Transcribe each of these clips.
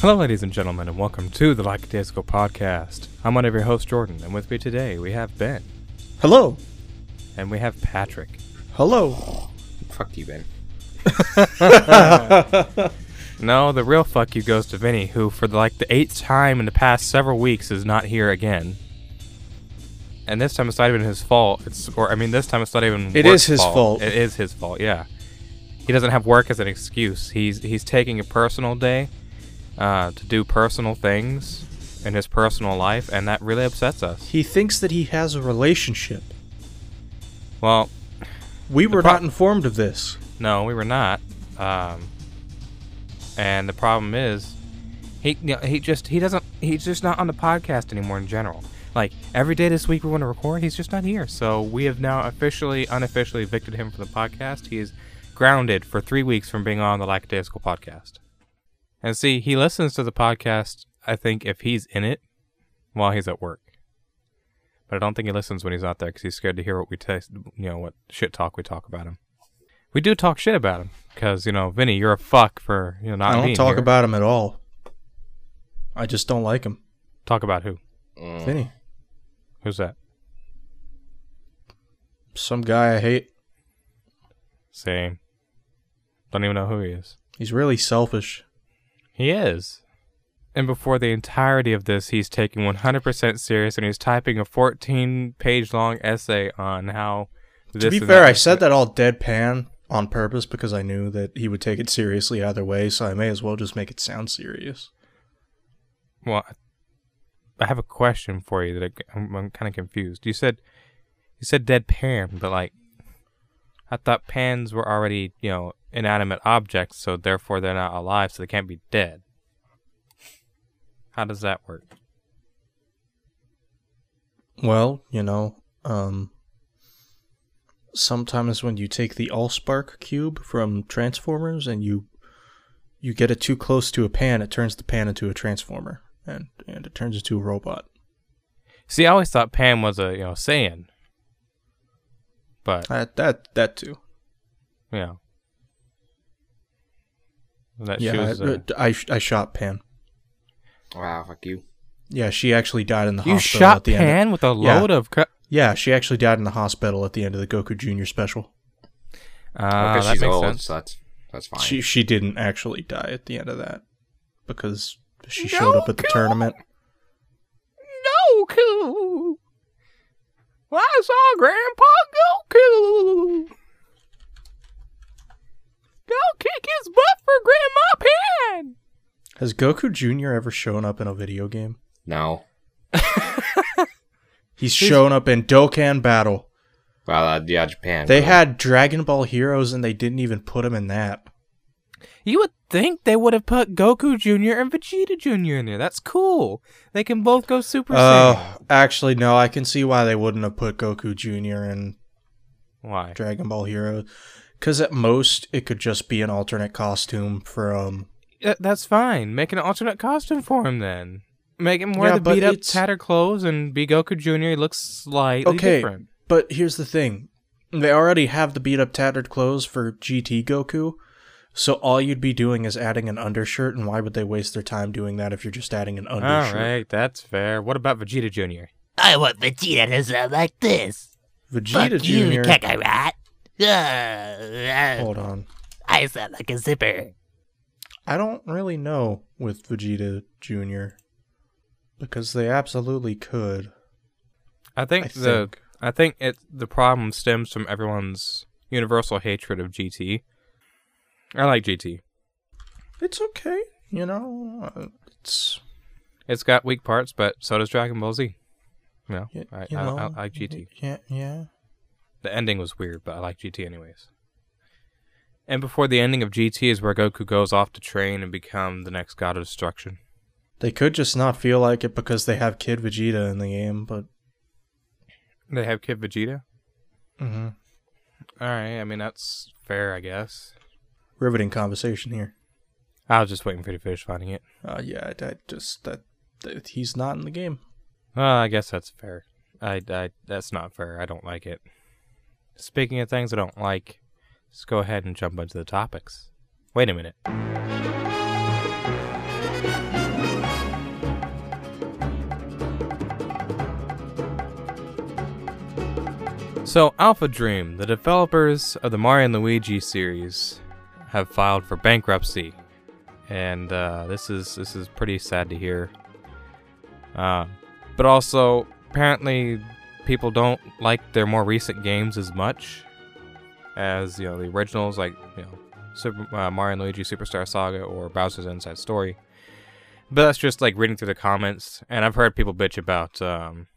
Hello, ladies and gentlemen, and welcome to the Lackadaisical podcast. I'm one of your hosts, Jordan, and with me today we have Ben Hello. and we have Patrick. Hello. Fuck you, Ben. No, the real fuck you goes to Vinny, who for like the eighth time in the past several weeks is not here again. And this time it's not even his fault. It's or I mean this time it's not even It is work's is his fault. It is his fault, yeah. He doesn't have work as an excuse. He's he's taking a personal day uh, to do personal things in his personal life, and that really upsets us. He thinks that he has a relationship. Well, We were pro- not informed of this. No, we were not. Um, and the problem is, he you know, he just he doesn't he's just not on the podcast anymore in general. Like every day this week we want to record, he's just not here. So we have now officially, unofficially evicted him from the podcast. He is grounded for three weeks from being on the Lackadaisical podcast. And see, he listens to the podcast. I think if he's in it while he's at work, but I don't think he listens when he's not there because he's scared to hear what we taste, you know, what shit talk we talk about him. We do talk shit about him because you know, Vinny, you're a fuck for you know not I don't being talk here. about him at all. I just don't like him. talk about who? Mm. Vinny. Who's that? Some guy I hate. Same. Don't even know who he is. He's really selfish. He is. And before the entirety of this, he's taking 100% serious and he's typing a 14 page long essay on how. This to be and fair, that I is- said that all deadpan on purpose because I knew that he would take it seriously either way, so I may as well just make it sound serious. Well, I have a question for you that I, I'm, I'm kind of confused. You said you said deadpan, but like I thought pans were already you know inanimate objects, so therefore they're not alive, so they can't be dead. How does that work? Well, you know, um sometimes when you take the Allspark cube from Transformers and you you get it too close to a pan, it turns the pan into a transformer and and it turns into a robot. See, I always thought pan was a you know Saiyan, but That that that too. know that yeah, shows. uh, I, I I shot Pan. Wow, fuck you. Yeah, she actually died in the you hospital shot at the end. pan with a Yeah. load of. Cu- Yeah, she actually died in the hospital at the end of the Goku Junior special. uh, because that she's makes old, sense. so that's that's fine. She she didn't actually die at the end of that because she showed up at the tournament. No, Goku. I saw Grandpa Goku. Go kick his butt for Grandma Pan. Has Goku Jr. ever shown up in a video game? no. He's shown up in Dokkan Battle. Well, uh, yeah, Japan. They bro. had Dragon Ball Heroes and they didn't even put him in that. You would think they would have put Goku Jr. and Vegeta Jr. in there. That's cool. They can both go Super Saiyan. Oh, actually, no. I can see why they wouldn't have put Goku Jr. in Why? Dragon Ball Heroes. Because at most, it could just be an alternate costume from. That's fine. Make an alternate costume for him then. Make him wear Yeah, the beat up, it's- tattered clothes and be Goku Jr. He looks slightly Okay, different. but here's the thing: they already have the beat up, tattered clothes for GT Goku. So all you'd be doing is adding an undershirt, and why would they waste their time doing that if you're just adding an undershirt? right, that's fair. What about Vegeta Jr.? I want Vegeta to sound like this. Vegeta Fuck you, Jr. Kakarot. Hold on. I sound like a zipper. I don't really know with Vegeta Jr. because they absolutely could. I think I the think. I think it the problem stems from everyone's universal hatred of GT. I like GT. It's okay, you know. uh, It's It's got weak parts, but so does Dragon Ball Z. You know, y- I, you I, know. I, I like GT. Yeah, yeah. The ending was weird, but I like GT anyways. And before the ending of GT is where Goku goes off to train and become the next god of destruction. They could just not feel like it because they have Kid Vegeta in the game, but They have Kid Vegeta. Mm hmm All right, I mean that's fair, I guess. riveting conversation here. I was just waiting for you to finish finding it. Uh, yeah, I, I just that, that he's not in the game. Well, I guess that's fair. I, I, that's not fair. I don't like it. Speaking of things I don't like, let's go ahead and jump into the topics. Wait a minute. So, AlphaDream, the developers of the Mario and Luigi series, have filed for bankruptcy, and uh, this is this is pretty sad to hear. Uh, but also, apparently, people don't like their more recent games as much as you know the originals, like you know Super uh, Mario and Luigi Superstar Saga or Bowser's Inside Story. But that's just like reading through the comments, and I've heard people bitch about um,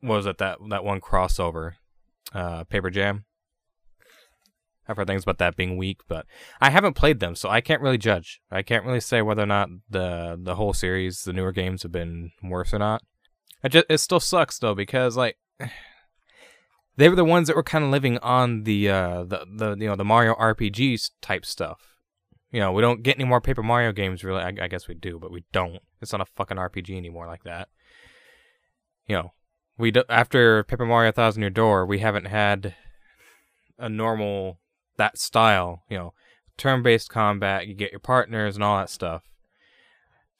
what was it that that one crossover, uh, Paper Jam. I've heard things about that being weak, but I haven't played them, so I can't really judge. I can't really say whether or not the the whole series, the newer games, have been worse or not. It just it still sucks though because like they were the ones that were kind of living on the uh the the you know the Mario RPGs type stuff. You know, we don't get any more Paper Mario games really. I, I guess we do, but we don't. It's not a fucking RPG anymore like that. You know, we do, after Paper Mario Thousand Year Door, we haven't had a normal that style. You know, turn-based combat. You get your partners and all that stuff.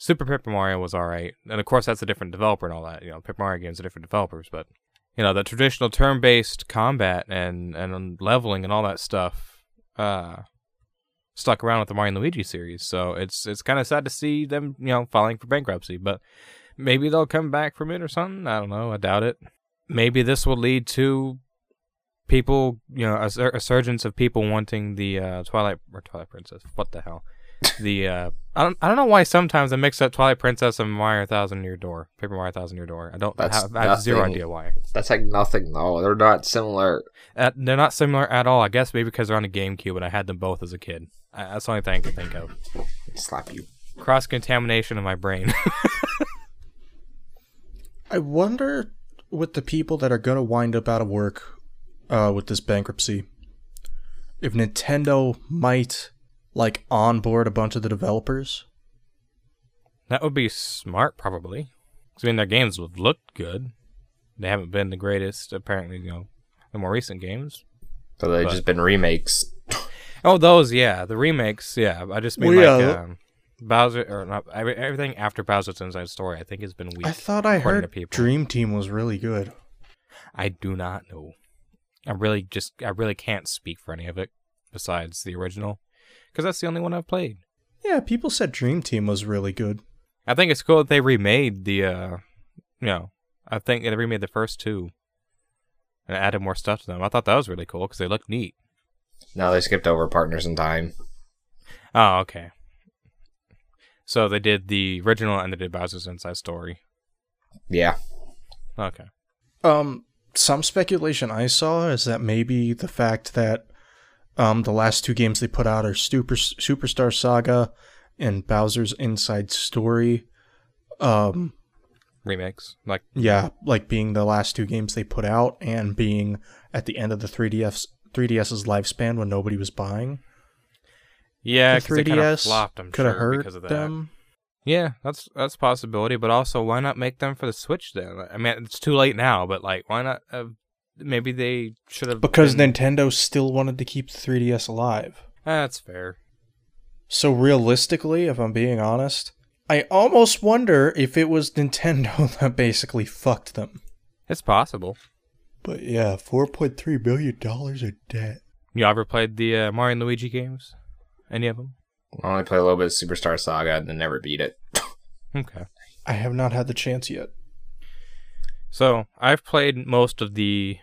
Super Paper Mario was all right, and of course that's a different developer and all that. You know, Paper Mario games are different developers, but you know the traditional turn-based combat and and leveling and all that stuff uh stuck around with the Mario and Luigi series. So it's it's kind of sad to see them you know filing for bankruptcy, but maybe they'll come back from it or something. I don't know. I doubt it. Maybe this will lead to people, you know, a, a surgence of people wanting the uh, Twilight or Twilight Princess. What the hell? The uh, I don't I don't know why sometimes I mix up Twilight Princess and Mario Thousand Year Door, Paper Mario Thousand Year Door. I don't That's have, I have zero idea why. That's like nothing though. They're not similar. Uh, they're not similar at all. I guess maybe because they're on a GameCube and I had them both as a kid. I, that's the only thing I can think of. Slap you. Cross contamination in my brain. I wonder with the people that are going to wind up out of work uh, with this bankruptcy, if Nintendo might like onboard a bunch of the developers. that would be smart, probably. 'Cause, I mean, their games would look good. They haven't been the greatest, apparently. You know, the more recent games. So they've But- just been remakes. Oh, those, yeah, the remakes, yeah. I just mean Well, like yeah. um, Bowser or not everything after Bowser's Inside Story. I think has been weak. I thought I according to heard. Dream Team was really good. I do not know. I really just I really can't speak for any of it besides the original because that's the only one I've played. Yeah, people said Dream Team was really good. I think it's cool that they remade the uh you know, I think they remade the first two and added more stuff to them. I thought that was really cool because they looked neat. Now they skipped over Partners in Time. Oh, okay. So they did the original and they did Bowser's Inside Story. Yeah. Okay. Um, some speculation I saw is that maybe the fact that um the last two games they put out are Super Superstar Saga and Bowser's Inside Story. Um, Remakes. Like yeah, like being the last two games they put out and being at the end of the 3DS 3DS's lifespan when nobody was buying. yeah, the because it kind of 3DS flopped. I'm could have sure hurt because of that. them. Yeah, that's that's a possibility, but also why not make them for the Switch then? I mean, it's too late now, but like, why not? Uh, maybe they should have Because been- Nintendo still wanted to keep the 3DS alive. that's fair. So realistically, if I'm being honest, I almost wonder if it was Nintendo that basically fucked them. It's possible. But yeah, 4.3 billion dollars of debt. You ever played the uh, Mario and Luigi games? Any of them? I only played a little bit of Superstar Saga and then never beat it. Okay. I have not had the chance yet. So I've played most of the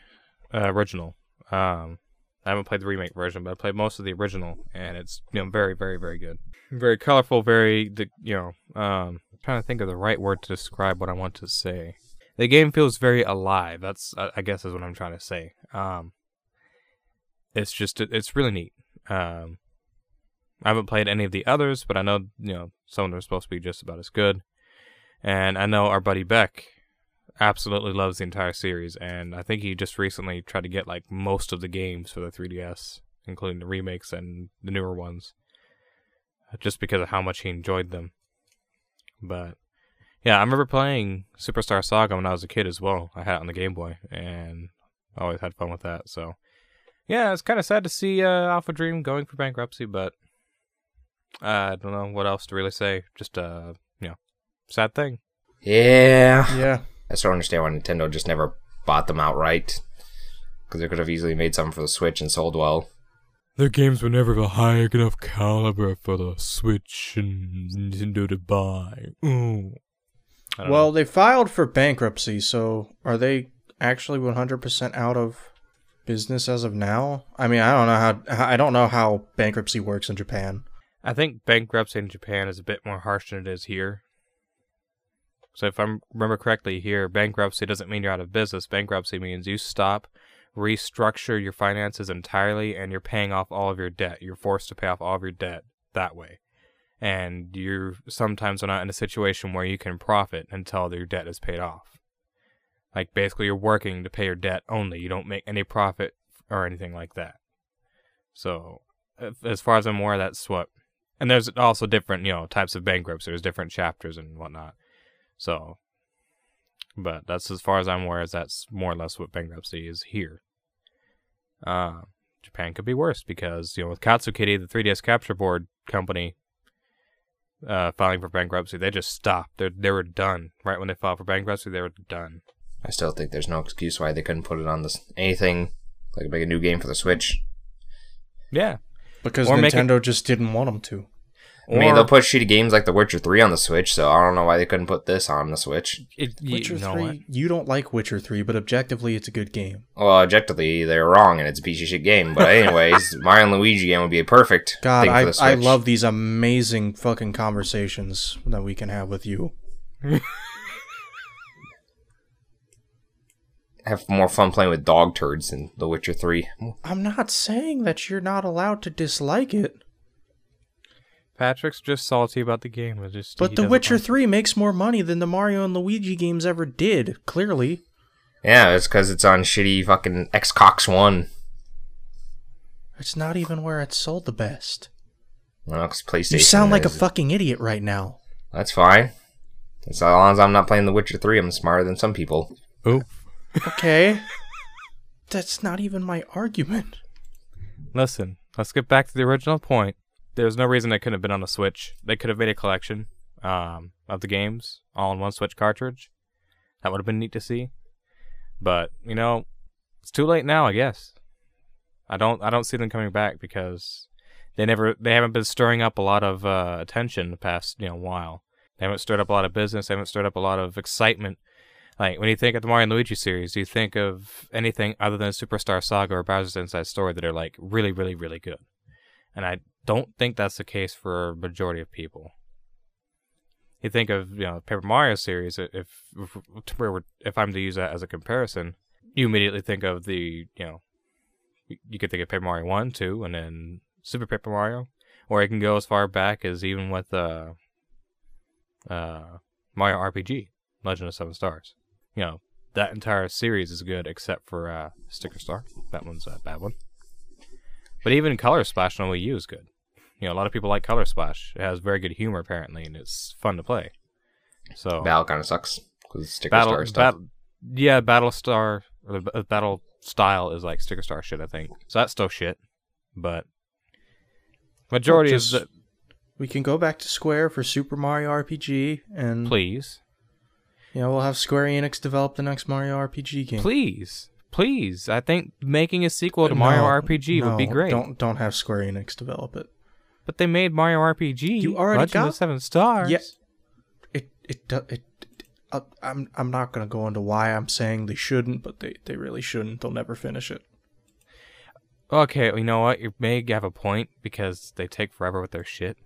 uh, original. Um, I haven't played the remake version, but I played most of the original, and it's you know very, very, very good. Very colorful. Very you know um, I'm trying to think of the right word to describe what I want to say. The game feels very alive. That's I I guess is what I'm trying to say. Um, it's just it's really neat. Um, I haven't played any of the others, but I know you know some of them are supposed to be just about as good. And I know our buddy Beck absolutely loves the entire series, and I think he just recently tried to get like most of the games for the 3DS, including the remakes and the newer ones, just because of how much he enjoyed them. But yeah, I remember playing Superstar Saga when I was a kid as well. I had it on the Game Boy, and I always had fun with that. So yeah, it's kind of sad to see uh, AlphaDream going for bankruptcy, but uh, I don't know what else to really say. Just uh, you know, sad thing. Yeah. Yeah. I still don't understand why Nintendo just never bought them outright. because they could have easily made some for the Switch and sold well. Their games were never of a high enough caliber for the Switch and Nintendo to buy. Ooh. Well, know. they filed for bankruptcy, so are they actually 100% out of business as of now? I mean, I don't know how I don't know how bankruptcy works in Japan. I think bankruptcy in Japan is a bit more harsh than it is here. So if I remember correctly, here bankruptcy doesn't mean you're out of business. Bankruptcy means you stop, restructure your finances entirely, and you're paying off all of your debt. You're forced to pay off all of your debt that way, and you sometimes are not in a situation where you can profit until your debt is paid off. Like basically, you're working to pay your debt only. You don't make any profit or anything like that. So, as far as I'm aware, that's what and there's also different, you know, types of bankruptcy. There's different chapters and whatnot. So, but that's as far as I'm aware. Is that's more or less what bankruptcy is here. Uh, Japan could be worse because you know with Katsukity, the 3DS capture board company, uh, filing for bankruptcy, they just stopped. They they were done right when they filed for bankruptcy. They were done. I still think there's no excuse why they couldn't put it on this anything like make a new game for the Switch. Yeah. Because Or make it- Nintendo just didn't want them to. I mean, they'll put shitty games like The Witcher 3 on the Switch, so I don't know why they couldn't put this on the Switch. It, you Witcher know 3, what? you don't like Witcher 3, but objectively it's a good game. Well, objectively, they're wrong and it's a piece of shit game. But anyways, Mario and Luigi game would be a perfect God, thing for I, the Switch. I love these amazing fucking conversations that we can have with you. have more fun playing with dog turds than The Witcher 3. I'm not saying that you're not allowed to dislike it, Patrick's just salty about the game. It's just but The Witcher like- 3 makes more money than the Mario and Luigi games ever did, clearly. Yeah, it's because it's on shitty fucking Xbox One. It's not even where it's sold the best. Well, 'cause PlayStation. You sound like a fucking idiot right now. That's fine. As long as I'm not playing The Witcher 3, I'm smarter than some people. Ooh. Okay. That's not even my argument. Listen, let's get back to the original point. There's no reason they couldn't have been on the Switch. They could have made a collection um, of the games all in one Switch cartridge. That would have been neat to see. But you know, it's too late now. I guess. I don't. I don't see them coming back because they never. They haven't been stirring up a lot of uh, attention the past you know while. They haven't stirred up a lot of business. They haven't stirred up a lot of excitement. Like when you think of the Mario and Luigi series, do you think of anything other than Superstar Saga or Bowser's Inside Story that are like really, really, really good. And I don't think that's the case for a majority of people. You think of you know Paper Mario series. If if, if, I'm to use that as a comparison, you immediately think of the you know you- you could think of Paper Mario One, Two, and then Super Paper Mario, or it can go as far back as even with uh, uh, Mario RPG, Legend of Seven Stars. You know that entire series is good except for uh, Sticker Star. That one's a bad one. But even Color Splash on Wii U is good. You know, a lot of people like Color Splash. It has very good humor apparently, and it's fun to play. So Battle kind of sucks because sticker battle, star stuff. bat- yeah, Battle Star or the uh, battle style is like Sticker Star shit. I think so. That's still shit, but majority Just- is the, We can go back to Square for Super Mario RPG, and please, yeah, we'll have Square Enix develop the next Mario RPG game. please, please. I think making a sequel to Mario No, RPG would be great. Don't don't have Square Enix develop it. But they made Mario RPG. You already Legend of got- the Seven Stars. Yeah. It it it. it uh, I'm I'm not gonna go into why I'm saying they shouldn't, but they, they really shouldn't. They'll never finish it. Okay, you know what? You may have a point because they take forever with their shit.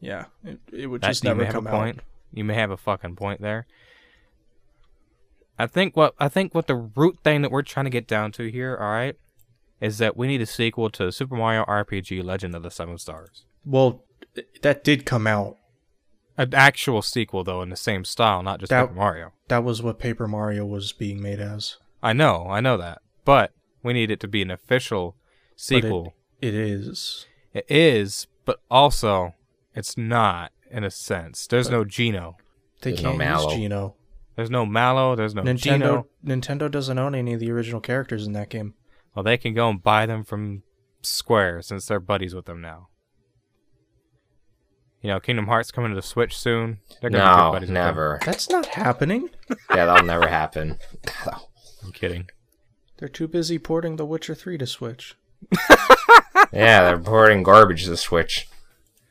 Yeah, it, it would That- just never have come a out. point. You may have a fucking point there. I think what I think what the root thing that we're trying to get down to here, all right, is that we need a sequel to Super Mario RPG: Legend of the Seven Stars. Well, that did come out. An actual sequel, though, in the same style, not just That- Paper Mario. That was what Paper Mario was being made as. I know, I know that, but we need it to be an official But sequel. It is. it is, but also it's not in a sense. There's no Geno. They There's no can't Mallow. use Geno. There's no Mallow. There's no Nintendo Geno. Nintendo doesn't own any of the original characters in that game. Well, they can go and buy them from Square since they're buddies with them now. You know, Kingdom Hearts coming to the Switch soon. They're gonna be No, buddies with them. never. That's not happening. yeah, that'll never happen. I'm kidding. They're too busy porting The Witcher 3 to Switch. Yeah, they're porting garbage to Switch.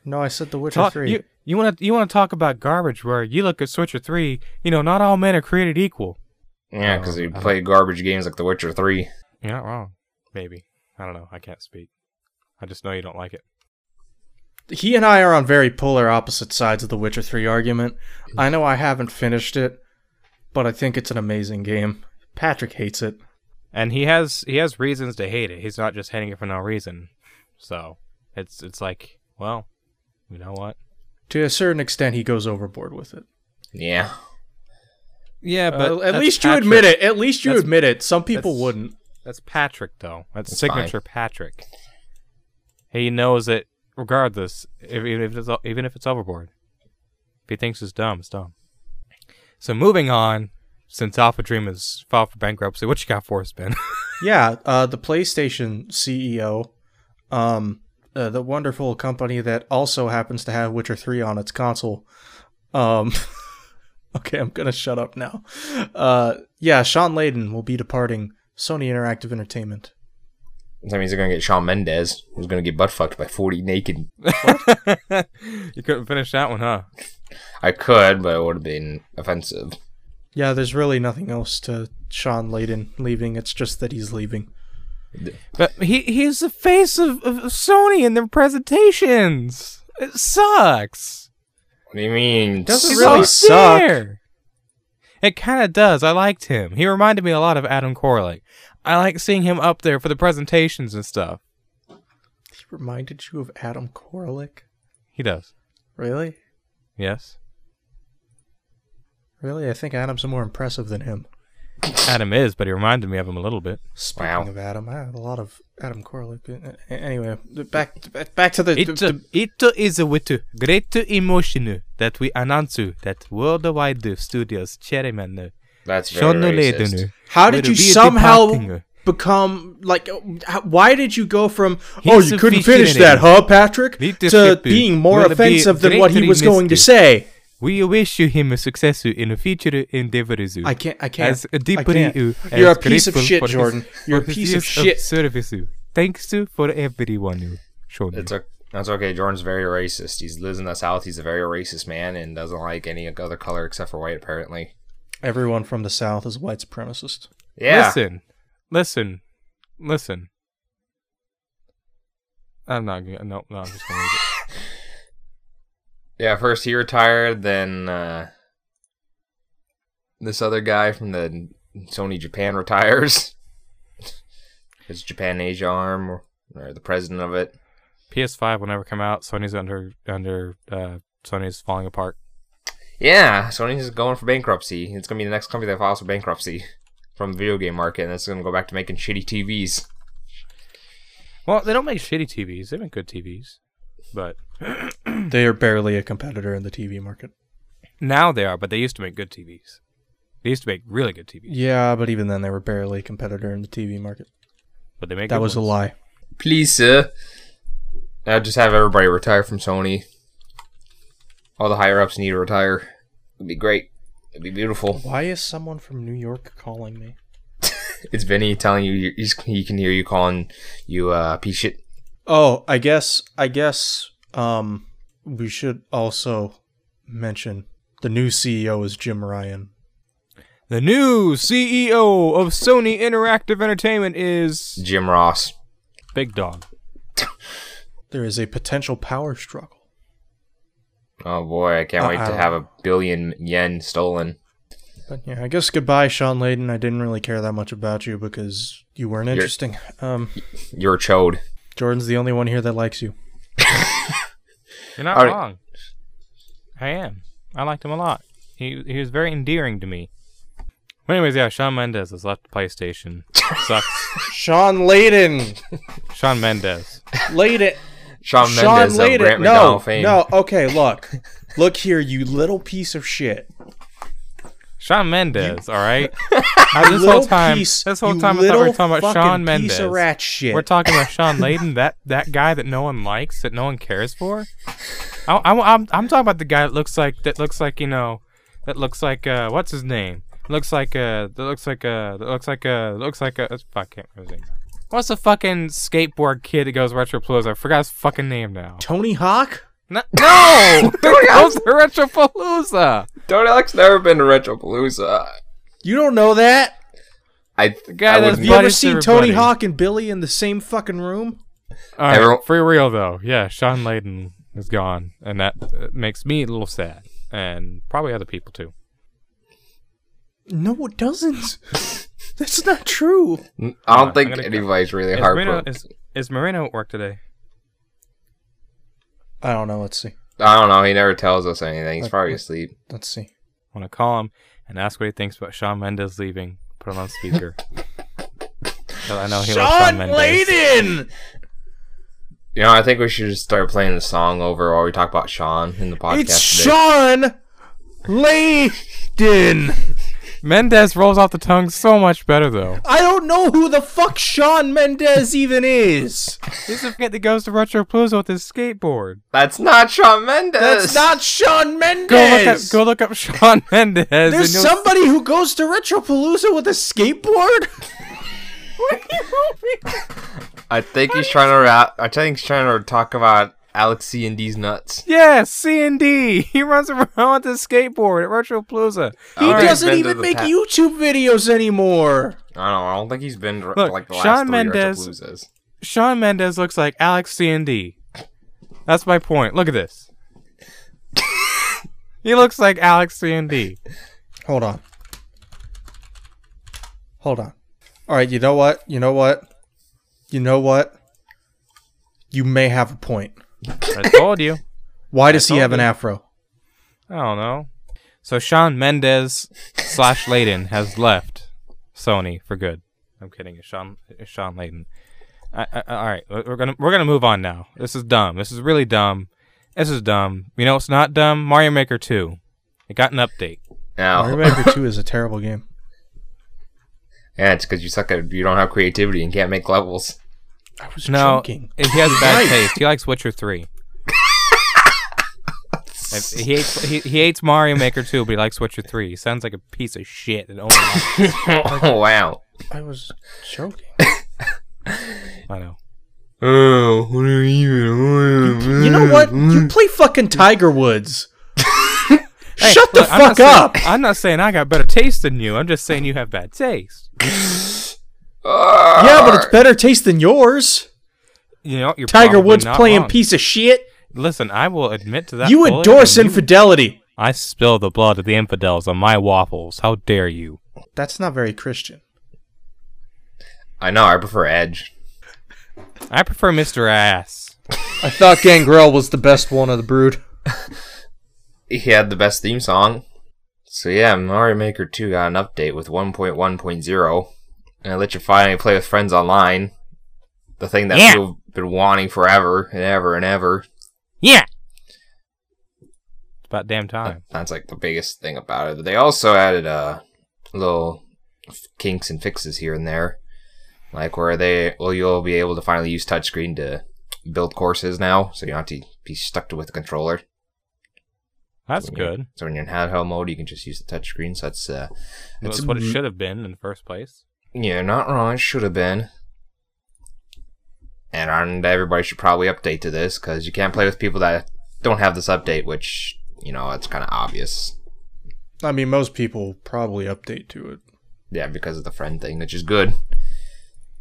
No, I said The Witcher Talk, 3. you you want to you want to talk about garbage where you look at Switcher three. You know, not all men are created equal. Yeah, because Oh, they uh-huh. play garbage games like The Witcher 3. You're not wrong. Maybe I don't know. I can't speak. I just know you don't like it. he and I are on very polar opposite sides of the Witcher 3 argument. I know I haven't finished it, but I think it's an amazing game. Patrick hates it. And he has he has reasons to hate it. He's not just hating it for no reason. So it's it's like, well, you know what? To a certain extent, he goes overboard with it. Yeah. Yeah, Uh, at least you admit it. At least you That's- admit it. Some people that's- wouldn't. That's Patrick, though. That's, That's signature Patrick. He knows it regardless, if, even if it's even if it's overboard. If he thinks it's dumb, it's dumb. So moving on, since AlphaDream has filed for bankruptcy, what you got for us, Ben? Yeah, uh, the PlayStation CEO, um, uh, the wonderful company that also happens to have Witcher 3 on its console. Um, okay, I'm gonna shut up now. Uh, yeah, Shawn Layden will be departing Sony Interactive Entertainment. That means they're going to get Shawn Mendes, who's going to get butt fucked by 40 naked. you couldn't finish that one, huh? I could, but it would have been offensive. Yeah, there's really nothing else to Shawn Layden leaving. It's just that he's leaving. But he he's the face of, of Sony in their presentations. It sucks. What do you mean? Doesn't He's really suck. there. It kind of does. I liked him. He reminded me a lot of Adam Koralik. I like seeing him up there for the presentations and stuff. He reminded you of Adam Koralik? He does. Really? Yes. Really? I think Adam's more impressive than him. Adam is, but he reminded me of him a little bit. Speaking Wow. of Adam, I have a lot of Adam Koralik. Uh, Anyway, back back to the, the, It, the uh, it is with great emotion that we announce that worldwide studios chairman uh, That's very Sean racist. Layden uh, How did you be somehow become like? uh, Why did you go from oh you couldn't finish that, huh, Patrick, to being more offensive than what he was going to missed. say? We wish you him a success in future endeavors. I can't. I can't. As I deeply can't. you uh, You're a as piece of shit, for his- Jordan. You're a for his piece of years shit. service. Thanks to for everyone. Uh, Sean. It's a, that's okay. Jordan's very racist. He lives in the South. He's a very racist man and doesn't like any other color except for white, apparently. Everyone from the South is a white supremacist. Yeah. Listen, listen, listen. I'm not gonna. No, no, I'm just gonna leave it. Yeah, first he retired, then uh, this other guy from the Sony Japan retires. His Japan Asia arm, or, or the president of it. PS5 will never come out. Sony's under under. Uh, Sony's falling apart. Yeah, Sony's going for bankruptcy. It's gonna be the next company that files for bankruptcy from the video game market, and it's gonna go back to making shitty TVs. Well, they don't make shitty TVs. They make good TVs, but They are barely a competitor in the TV market. now they are. But they used to make good TVs. They used to make really good TVs. Yeah, but even then, they were barely a competitor in the TV market. But they make That good was a lie. Please, sir. I'd just have everybody retire from Sony. All the higher ups need to retire. It'd be great. It'd be beautiful. Why is someone from New York calling me? It's Vinny telling you you- he can hear you calling you uh piece of shit. Oh, I guess I guess um we should also mention the new CEO is Jim Ryan. The new CEO of Sony Interactive Entertainment is Jim Ross. Big Dog. There is a potential power struggle. Oh boy, I can't Uh, wait I to have a billion yen stolen. But yeah, I guess goodbye, Shawn Layden. I didn't really care that much about you because you weren't interesting. Um, You're a chode. Jordan's the only one here that likes you. You're not Alright. wrong. I am. I liked him a lot. He he was very endearing to me. But anyways, yeah, Shawn Mendes has left PlayStation. Sucks. Shawn Layden, Shawn Mendes. Layden, Sean Shawn Mendes Layden. No, fame. no. Okay, look, look here, you little piece of shit. Shawn Mendes, all right? This whole time- piece, this whole time I thought we were talking about Sean Shawn Piece of Mendes. rat shit. We're talking about Shawn Layden, that that guy that no one likes, that no one cares for. I, I, I'm I'm talking about the guy that looks like that looks like you know, that looks like uh, what's his name? Looks like a. That looks like a. That looks like a. that Looks like a. it's- Fuck, can't remember his name. What's the fucking skateboard kid that goes Retropalooza? I forgot his fucking name now. Tony Hawk? No, no! goes to Retropalooza. Tony Hawk's never been to Retropalooza. You don't know that? I The guy I that's would Have you ever buddies seen Tony everybody. Hawk and Billy in the same fucking room? All right, Everyone- for real though, yeah, Shawn Layden is gone, and that uh, makes me a little sad, and probably other people too. No, it doesn't. That's not true. I don't I'm think gonna- anybody's really Is Marino, heartbroken. is, is Marino at work today? I don't know. Let's see. I don't know. He never tells us anything. He's What- probably what- asleep. Let's see. I want to call him and ask what he thinks about Shawn Mendes leaving. Put him on speaker. I know he loves Sean Shawn Mendes. Layden! You know, I think we should just start playing the song over while we talk about Sean in the podcast It's today. Shawn Layden! Mendes rolls off the tongue so much better though. I don't know who the fuck Shawn Mendes even is. He's the kid that goes to Retropalooza with his skateboard. That's not Shawn Mendes. That's not Shawn Mendes. Go look up, go look up Sean Mendes. There's and somebody who goes to Retropalooza with a skateboard? What are you hoping? I think he's trying to. Ra- I think he's trying to talk about Alex C and D's nuts. Yeah, C and D. He runs around with his skateboard at Retropalooza. He Alright, doesn't even make pa- YouTube videos anymore. I don't know. I don't think he's been to, Look, like the last Shawn three Mendes- Retropaloozas. Shawn Mendes looks like Alex C and D. That's my point. Look at this. he looks like Alex C and D. Hold on. Hold on. All right, you know what? You know what? You know what? You may have a point. I told you. Why does he told have an afro? I don't know. So Shawn Mendes slash Layden has left Sony for good. I'm kidding. It's Sean it's Shawn Layden. I, I, all right, we're gonna we're gonna move on now. This is dumb. This is really dumb. This is dumb. You know it's not dumb. Mario Maker 2. It got an update. Now, Mario Maker 2 is a terrible game. yeah, it's because you suck at. You don't have creativity and can't make levels. I was No, joking. he has bad Right. taste. He likes Witcher 3. If- he hates he, he hates Mario Maker 2, but he likes Witcher 3. He sounds like a piece of shit. And only oh wow. I was joking. I know. Oh, what are you? You know what? You play fucking Tiger Woods. Hey, Shut the look, I'm not fuck saying- up. I'm not saying I got better taste than you. I'm just saying you have bad taste. Yeah, but it's better taste than yours. You know, you're Tiger Woods not playing wrong. piece of shit. Listen, I will admit to that. You fully, endorse and you- infidelity. I spill the blood of the infidels on my waffles. How dare you? That's not very Christian. I know. I prefer Edge. I prefer Mr. Ass. I thought Gangrel was the best one of the brood. He had the best theme song. So yeah, Mario Maker 2 got an update with 1.1.0, and it let you finally play with friends online. The thing that Yeah. people have been wanting forever and ever and ever. Yeah. It's about damn time. That's like the biggest thing about it. But they also added uh, little kinks and fixes here and there, like where they well you'll be able to finally use touchscreen to build courses now, so you don't have to be stuck to with the controller. That's When good. So when you're in handheld mode, you can just use the touchscreen. So that's uh, That's what it should have been in the first place. Yeah, not wrong. It should have been. And, and everybody should probably update to this because you can't play with people that don't have this update, which you know it's kind of obvious. I mean, most people probably update to it. Yeah, because of the friend thing, which is good.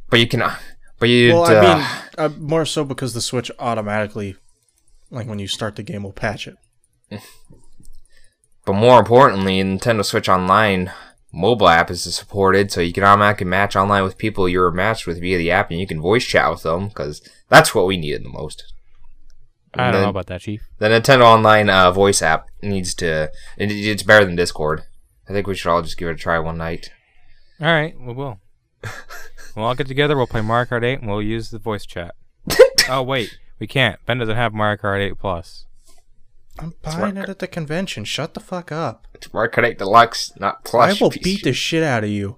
But you can, uh, but you. Well, I uh, mean, uh, more so because the Switch automatically, like when you start the game, will patch it. but more importantly, Nintendo Switch Online mobile app is supported, so you can automatically match online with people you're matched with via the app, and you can voice chat with them because that's what we needed the most. I don't then- know about that, Chief. The Nintendo Online uh, voice app needs to. It, it's better than Discord. I think we should all just give it a try one night. All right, we will. we'll all get together. We'll play Mario Kart 8, and we'll use the voice chat. oh wait, we can't. Ben doesn't have Mario Kart 8 Plus. I'm buying it at the convention. Shut the fuck up. It's Mario Kart 8 Deluxe, not Plus. I will piece beat the shit out of you.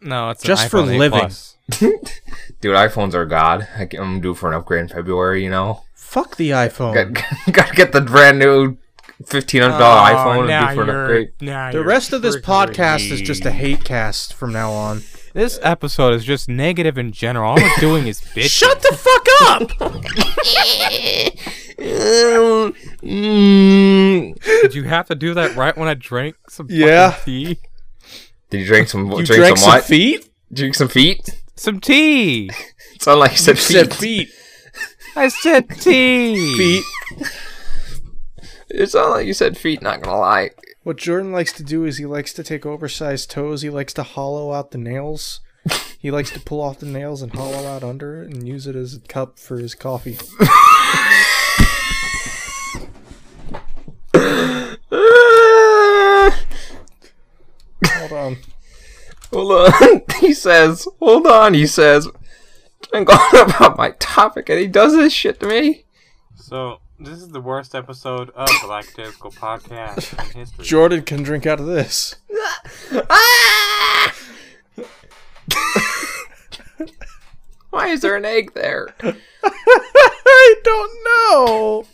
No, it's an Just for living. Dude, iPhones are god. I can- I'm due for an upgrade in February, you know? Fuck the iPhone. Got, gotta get the brand new fifteen hundred dollar oh, iPhone would now for an upgrade. The rest of this triggering podcast is just a hate cast from now on. This episode is just negative in general. All we're doing is bitch. Shut the fuck up! Did you have to do that right when I drank some Yeah. fucking tea? Did you drink some? You drink drank some some feet? Drink some feet. Some tea. It sounded like you said You feet. said feet. I said tea. Feet. It sounded like you said feet. Not gonna lie. What Jordan likes to do is he likes to take oversized toes. He likes to hollow out the nails. He likes to pull off the nails and hollow out under it and use it as a cup for his coffee. Hold on. Hold on. he says, hold on. He says, I'm going about my topic, and he does this shit to me. So this is the worst episode of the Black Lactical Podcast in history. Jordan can drink out of this. Ah! Why is there an egg there? I don't know.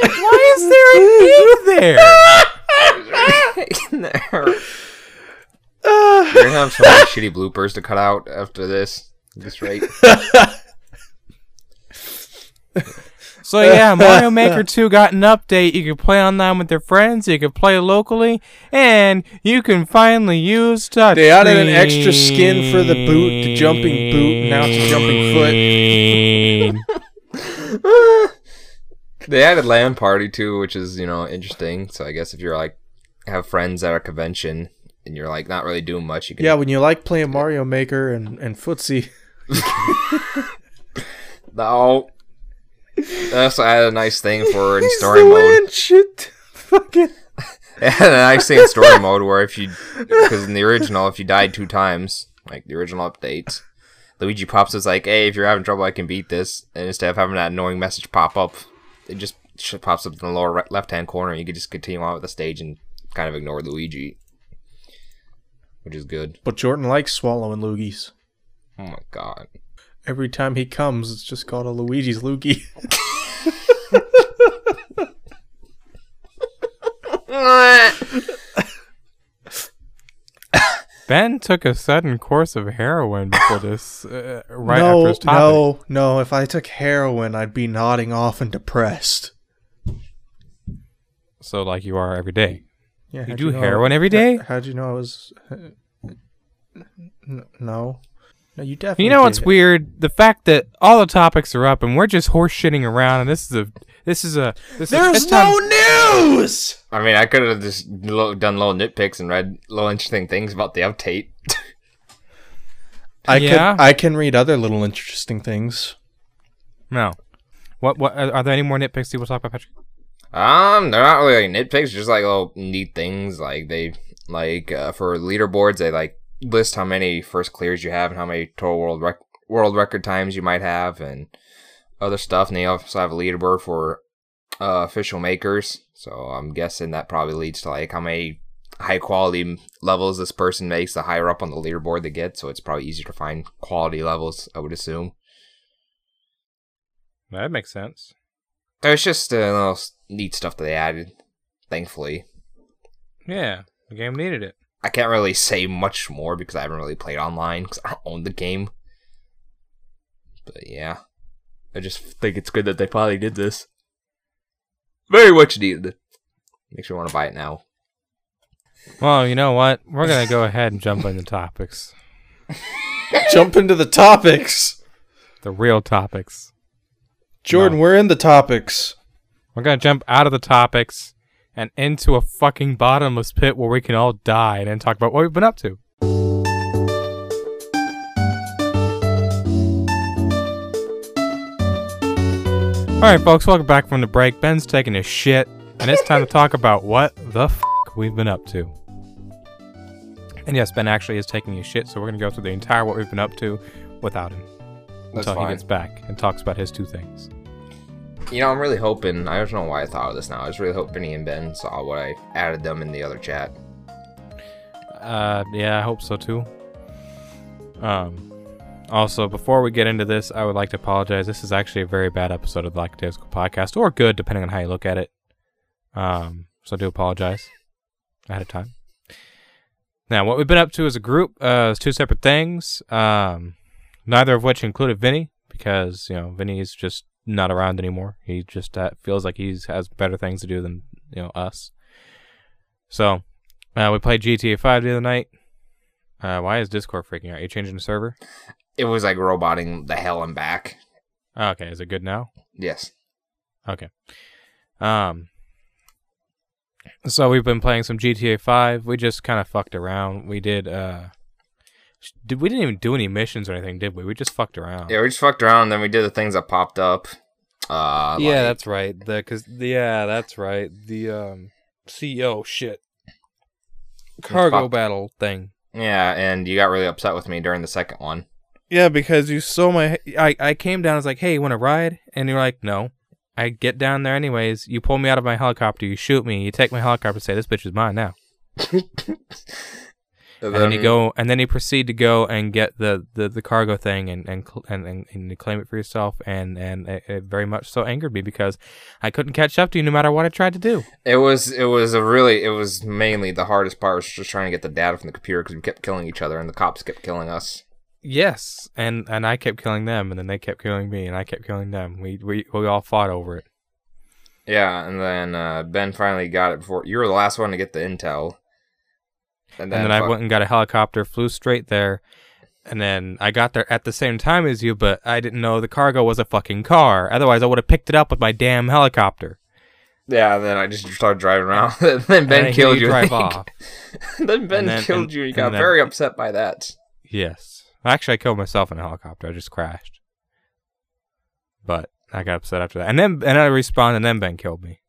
Why is there an egg there? in there. You're gonna have so many shitty bloopers to cut out after this. At this rate. So yeah, Mario Maker 2 got an update. You can play online with your friends, you can play locally, and you can finally use touch. They added an extra skin for the boot, the jumping boot, now it's a jumping foot. They added LAN party too, which is you know interesting. So I guess if you're like have friends at a convention and you're like not really doing much, you can Yeah, when you like playing Mario Maker and, and footsie. no. They also added a nice thing for in He's story the mode. winch. Shit. Fucking. They had a nice thing in story mode where if you because in the original if you died two times like the original updates. Luigi pops is like, "Hey, if you're having trouble, I can beat this." And instead of having that annoying message pop up, it just pops up in the lower right, left-hand corner. and You can just continue on with the stage and kind of ignore Luigi, which is good. But Jordan likes swallowing loogies. Oh my god! Every time he comes, it's just called a Luigi's loogie. Ben took a sudden course of heroin before this, uh, right no, after his topic. no, no. If I took heroin, I'd be nodding off and depressed. So like you are every day. Yeah, You how'd do know- heroin every day? How, would you know I was? N- no, no. You definitely. You know what's weird? The fact that all the topics are up and we're just horse shitting around, and this is a this is a this There's is, it's time- no news. I mean, I could have just lo- done little nitpicks and read little interesting things about the update. I Yeah. could. I can read other little interesting things. no. What what are are there any more nitpicks you will talk about, Patrick? Um, they're not really like nitpicks, just like little neat things. Like they like uh, for leaderboards, they like list how many first clears you have and how many total world rec- world record times you might have and other stuff. And they also have a leaderboard for uh, official makers. So I'm guessing that probably leads to like how many high quality levels this person makes. The higher up on the leaderboard they get, so it's probably easier to find quality levels. I would assume. That makes sense. There's just a little neat stuff that they added. Thankfully. Yeah, the game needed it. I can't really say much more because I haven't really played online because I don't own the game. But yeah, I just think it's good that they finally did this. Very much needed. Makes me want to buy it now. Well, you know what? We're gonna go ahead and jump into topics, Jump into the topics. the real topics. Jordan, No. we're in the topics. We're gonna jump out of the topics and into a fucking bottomless pit where we can all die and then talk about what we've been up to. Alright, folks, welcome back from the break. Ben's taking a shit, and it's time to talk about what the fuck we've been up to. And yes, Ben actually is taking a shit, so we're gonna go through the entire what we've been up to without him That's until he gets back and talks about his two things. You know, I'm really hoping. I don't know why I thought of this now. I was really hoping Vinny and Ben saw what I added them in the other chat. Uh, yeah, I hope so too. Um, Also, before we get into this, I would like to apologize. This is actually a very bad episode of the Lackadaisical Podcast, or good, depending on how you look at it. Um, so I do apologize ahead of time. Now, what we've been up to as a group uh, is two separate things. Um, neither of which included Vinny, because you know Vinny's just not around anymore. He just uh, feels like he has better things to do than you know us. So uh, we played GTA 5 the other night. Uh, why is Discord freaking out? Are you changing the server? It was like roboting the hell and back. Okay, is it good now? Yes. Okay. Um. So we've been playing some GTA 5. We just kind of fucked around. We did. uh did we didn't even do any missions or anything, did we? We just fucked around. Yeah, we just fucked around and then we did the things that popped up. Uh, yeah, like- that's right. The cause yeah, that's right. The um CEO shit cargo fuck- battle thing. yeah, and you got really upset with me during the second one. Yeah, because you saw my. I I came down. I was like, "Hey, you want to ride?" And you're like, "No." I get down there anyways. You pull me out of my helicopter. You shoot me. You take my helicopter. and Say this bitch is mine now. And And then you go, and then you proceed to go and get the, the, the cargo thing and and, and and and claim it for yourself. And and it, it very much so angered me because I couldn't catch up to you no matter what I tried to do. It was it was a really it was mainly the hardest part was just trying to get the data from the computer because we kept killing each other and the cops kept killing us. Yes, and and I kept killing them, and then they kept killing me, and I kept killing them. We we we all fought over it. Yeah, and then uh, Ben finally got it before you were the last one to get the intel. And then I went and got a helicopter, flew straight there, and then I got there at the same time as you, but I didn't know the cargo was a fucking car. Otherwise, I would have picked it up with my damn helicopter. Yeah, and then I just started driving around. and then Ben hear killed you. Drive off. then Ben then- killed and- you. You got then- very upset by that. Yes, actually, I killed myself in a helicopter. I just crashed, but I got upset after that. And then and I respawned, and then Ben killed me.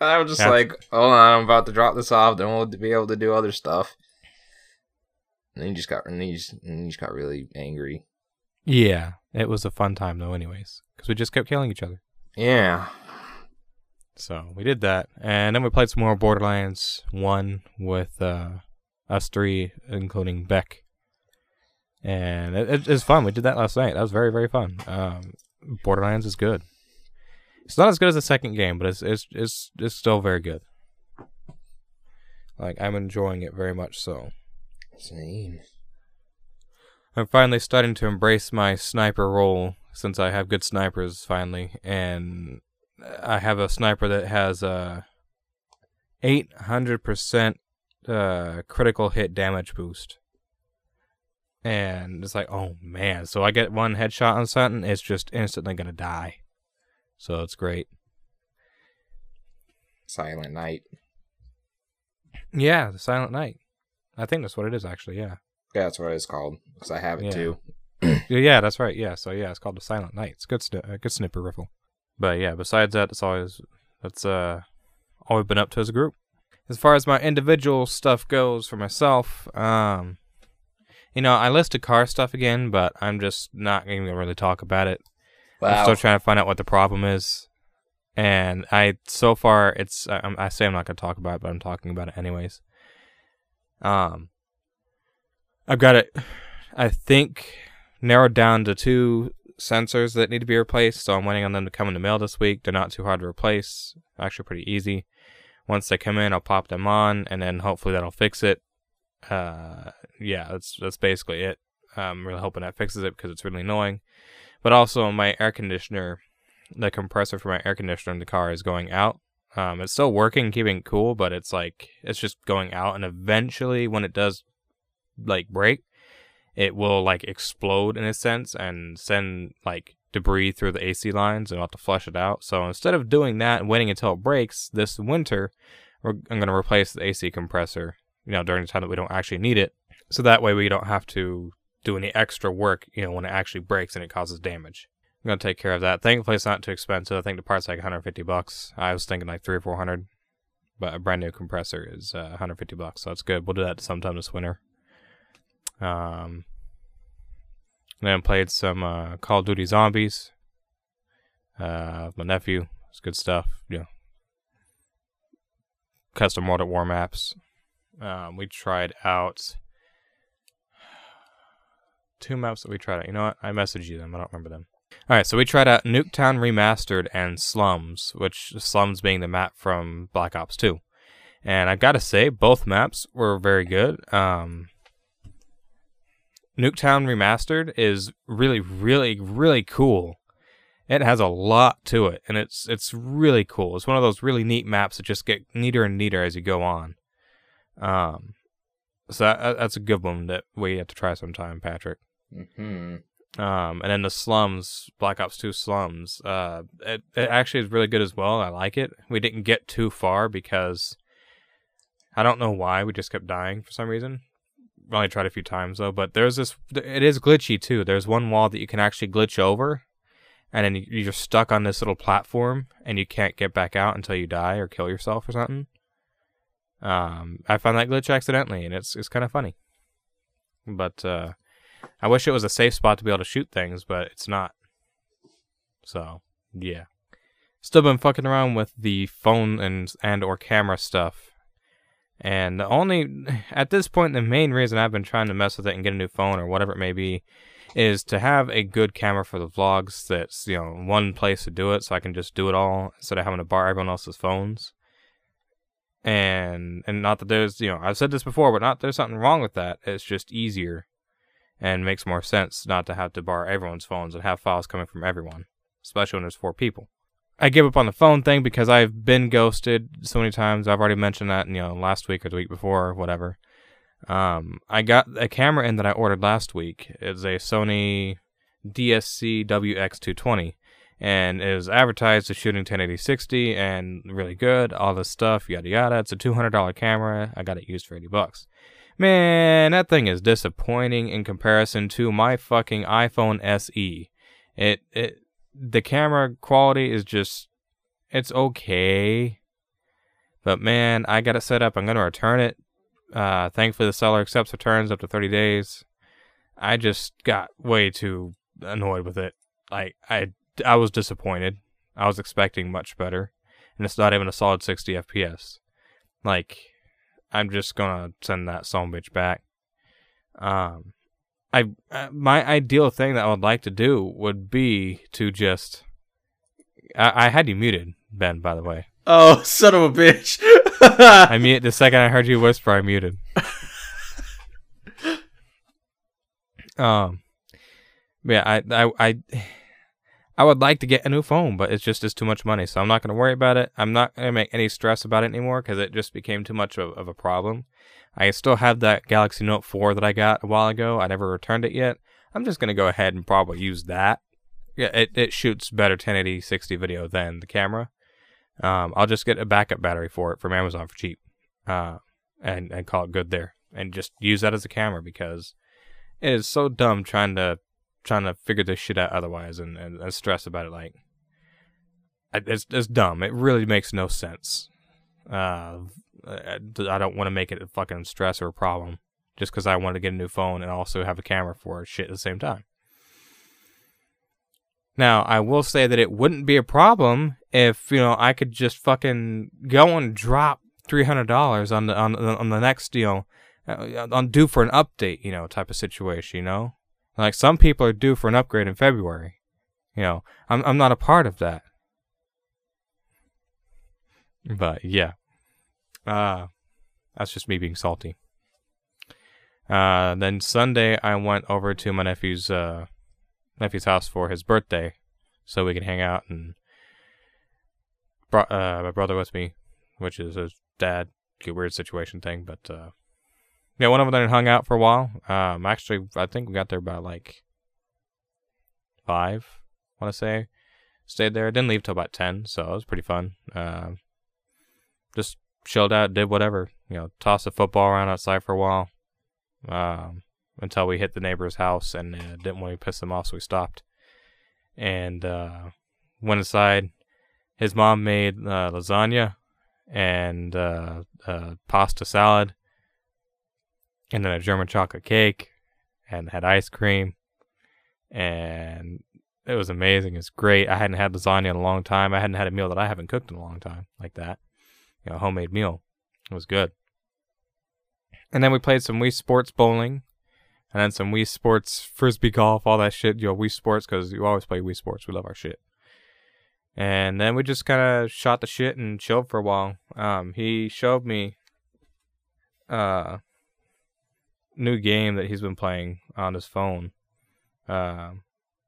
I was just That's- like, hold on, I'm about to drop this off. Then we'll be able to do other stuff. And then you just got, and you just, and you just got really angry. Yeah, it was a fun time though, anyways, because we just kept killing each other. Yeah. So we did that, and then we played some more Borderlands One with uh, us three, including Beck, and it, it, it's fun. We did that last night. That was very very fun. Um, Borderlands is good. It's not as good as the second game, but it's it's it's it's still very good. Like I'm enjoying it very much so. Same. I'm finally starting to embrace my sniper role since I have good snipers finally, and I have a sniper that has a 800% uh, critical hit damage boost. And it's like, oh man! So I get one headshot on something, it's just instantly gonna die. So it's great. Silent Night. Yeah, the Silent Night. I think that's what it is actually. Yeah. Yeah, that's what it's called. Because I have it Yeah. too. Yeah, that's right. Yeah, so yeah, it's called the Silent Night. It's a good, sni- good snipper riffle. But yeah, besides that, it's always that's uh all we've been up to as a group. As far as my individual stuff goes for myself, um, you know, I listed car stuff again, but I'm just not going to really talk about it. I'm still trying to find out what the problem is, and I so far it's I, I say I'm not going to talk about it, but I'm talking about it anyways. Um, I've got it. I think narrowed down to two sensors that need to be replaced, so I'm waiting on them to come in the mail this week. They're not too hard to replace, actually pretty easy. Once they come in, I'll pop them on, and then hopefully that'll fix it. Uh, yeah, that's that's basically it. I'm really hoping that fixes it because it's really annoying. But also, my air conditioner, the compressor for my air conditioner in the car is going out. Um, it's still working, keeping it cool, but it's like it's just going out, and eventually, when it does like break, it will like explode in a sense and send like debris through the AC lines, and I'll have to flush it out. So instead of doing that and waiting until it breaks this winter, I'm going to replace the AC compressor. You know, during the time that we don't actually need it, so that way we don't have to do any extra work. You know, when it actually breaks and it causes damage. I'm gonna take care of that. Thankfully, it's not too expensive. I think the part's like 150 bucks. I was thinking like three or four hundred, but a brand new compressor is uh, 150 bucks, so that's good. We'll do that sometime this winter. Um, then played some uh, Call of Duty Zombies. Uh, my nephew, it's good stuff. Know, custom World at War maps. Um, we tried out two maps that we tried out. You know what? I messaged you them. I don't remember them. All right, so we tried out Nuketown Remastered and Slums, which Slums being the map from Black Ops 2. And I've got to say, both maps were very good. Um, Nuketown Remastered is really, really, really cool. It has a lot to it, and it's it's really cool. It's one of those really neat maps that just get neater and neater as you go on. Um, so that, that's a good one that we have to try sometime, Patrick. Hmm Um, and then the slums, Black Ops 2 slums, uh, it, it actually is really good as well. I like it. We didn't get too far because I don't know why we just kept dying for some reason. We only tried a few times though, but there's this, it is glitchy too. There's one wall that you can actually glitch over and then you- you're stuck on this little platform and you can't get back out until you die or kill yourself or something. Um, I found that glitch accidentally and it's, it's kind of funny. But, uh, I wish it was a safe spot to be able to shoot things, but it's not. So, yeah. Still been fucking around with the phone and and or camera stuff. And the only at this point the main reason I've been trying to mess with it and get a new phone or whatever it may be is to have a good camera for the vlogs that's, you know, one place to do it so I can just do it all instead of having to borrow everyone else's phones. And and not that there's, you know, I've said this before, but not there's something wrong with that. It's just easier and makes more sense not to have to borrow everyone's phones and have files coming from everyone, especially when there's four people. I give up on the phone thing because I've been ghosted so many times. I've already mentioned that, you know, last week or the week before or whatever. Um, I got a camera in that I ordered last week. It's a Sony DSC WX220 and it was advertised as shooting 1080 60 and really good, all this stuff, yada yada. It's a $200 camera. I got it used for 80 bucks. Man, that thing is disappointing in comparison to my fucking iPhone SE. It it the camera quality is just it's okay. But man, I got it set up. I'm gonna return it. Uh thankfully the seller accepts returns up to 30 days. I just got way too annoyed with it. Like I I was disappointed. I was expecting much better. And it's not even a solid 60 FPS. Like I'm just gonna send that son bitch back. Um, I uh, my ideal thing that I would like to do would be to just. I, I had you muted, Ben. By the way, Oh, son of a bitch. I mute the second I heard you whisper. I muted. um, yeah, I I I. I would like to get a new phone, but it's just it's too much money, so I'm not going to worry about it. I'm not going to make any stress about it anymore because it just became too much of, of a problem. I still have that Galaxy Note 4 that I got a while ago. I never returned it yet. I'm just going to go ahead and probably use that. Yeah, it, it shoots better 1080 60 video than the camera. Um, I'll just get a backup battery for it from Amazon for cheap, uh, and and call it good there, and just use that as a camera because it is so dumb trying to trying to figure this shit out otherwise and, and, and stress about it like it's it's dumb. It really makes no sense. Uh, I don't want to make it a fucking stress or a problem just because I want to get a new phone and also have a camera for shit at the same time. Now, I will say that it wouldn't be a problem if you know I could just fucking go and drop three hundred dollars on the on on the next you know uh, on due for an update you know type of situation. You know, like some people are due for an upgrade in February. You know, I'm I'm not a part of that. But yeah, uh, that's just me being salty. Uh, then Sunday I went over to my nephew's uh nephew's house for his birthday, so we could hang out and brought uh my brother with me, which is his dad. Weird situation thing, but uh, yeah, went over there and hung out for a while. Um, actually, I think we got there about like five. Want to say, stayed there. Didn't leave till about ten, so it was pretty fun. Um, just chilled out, did whatever. You know, tossed a football around outside for a while. Um, until we hit the neighbor's house and uh, didn't want to piss them off, so we stopped. And uh, went inside. His mom made uh, lasagna and uh, uh, pasta salad, and then a German chocolate cake, and had ice cream, and it was amazing. It's great. I hadn't had lasagna in a long time. I hadn't had a meal that I haven't cooked in a long time like that. You know, homemade meal. It was good. And then we played some Wii Sports bowling. and then some Wii Sports, Frisbee golf, all that shit. You know, Wii Sports because you always play Wii Sports. We love our shit. And then we just kind of shot the shit and chilled for a while. Um, he showed me uh new game that he's been playing on his phone. Um,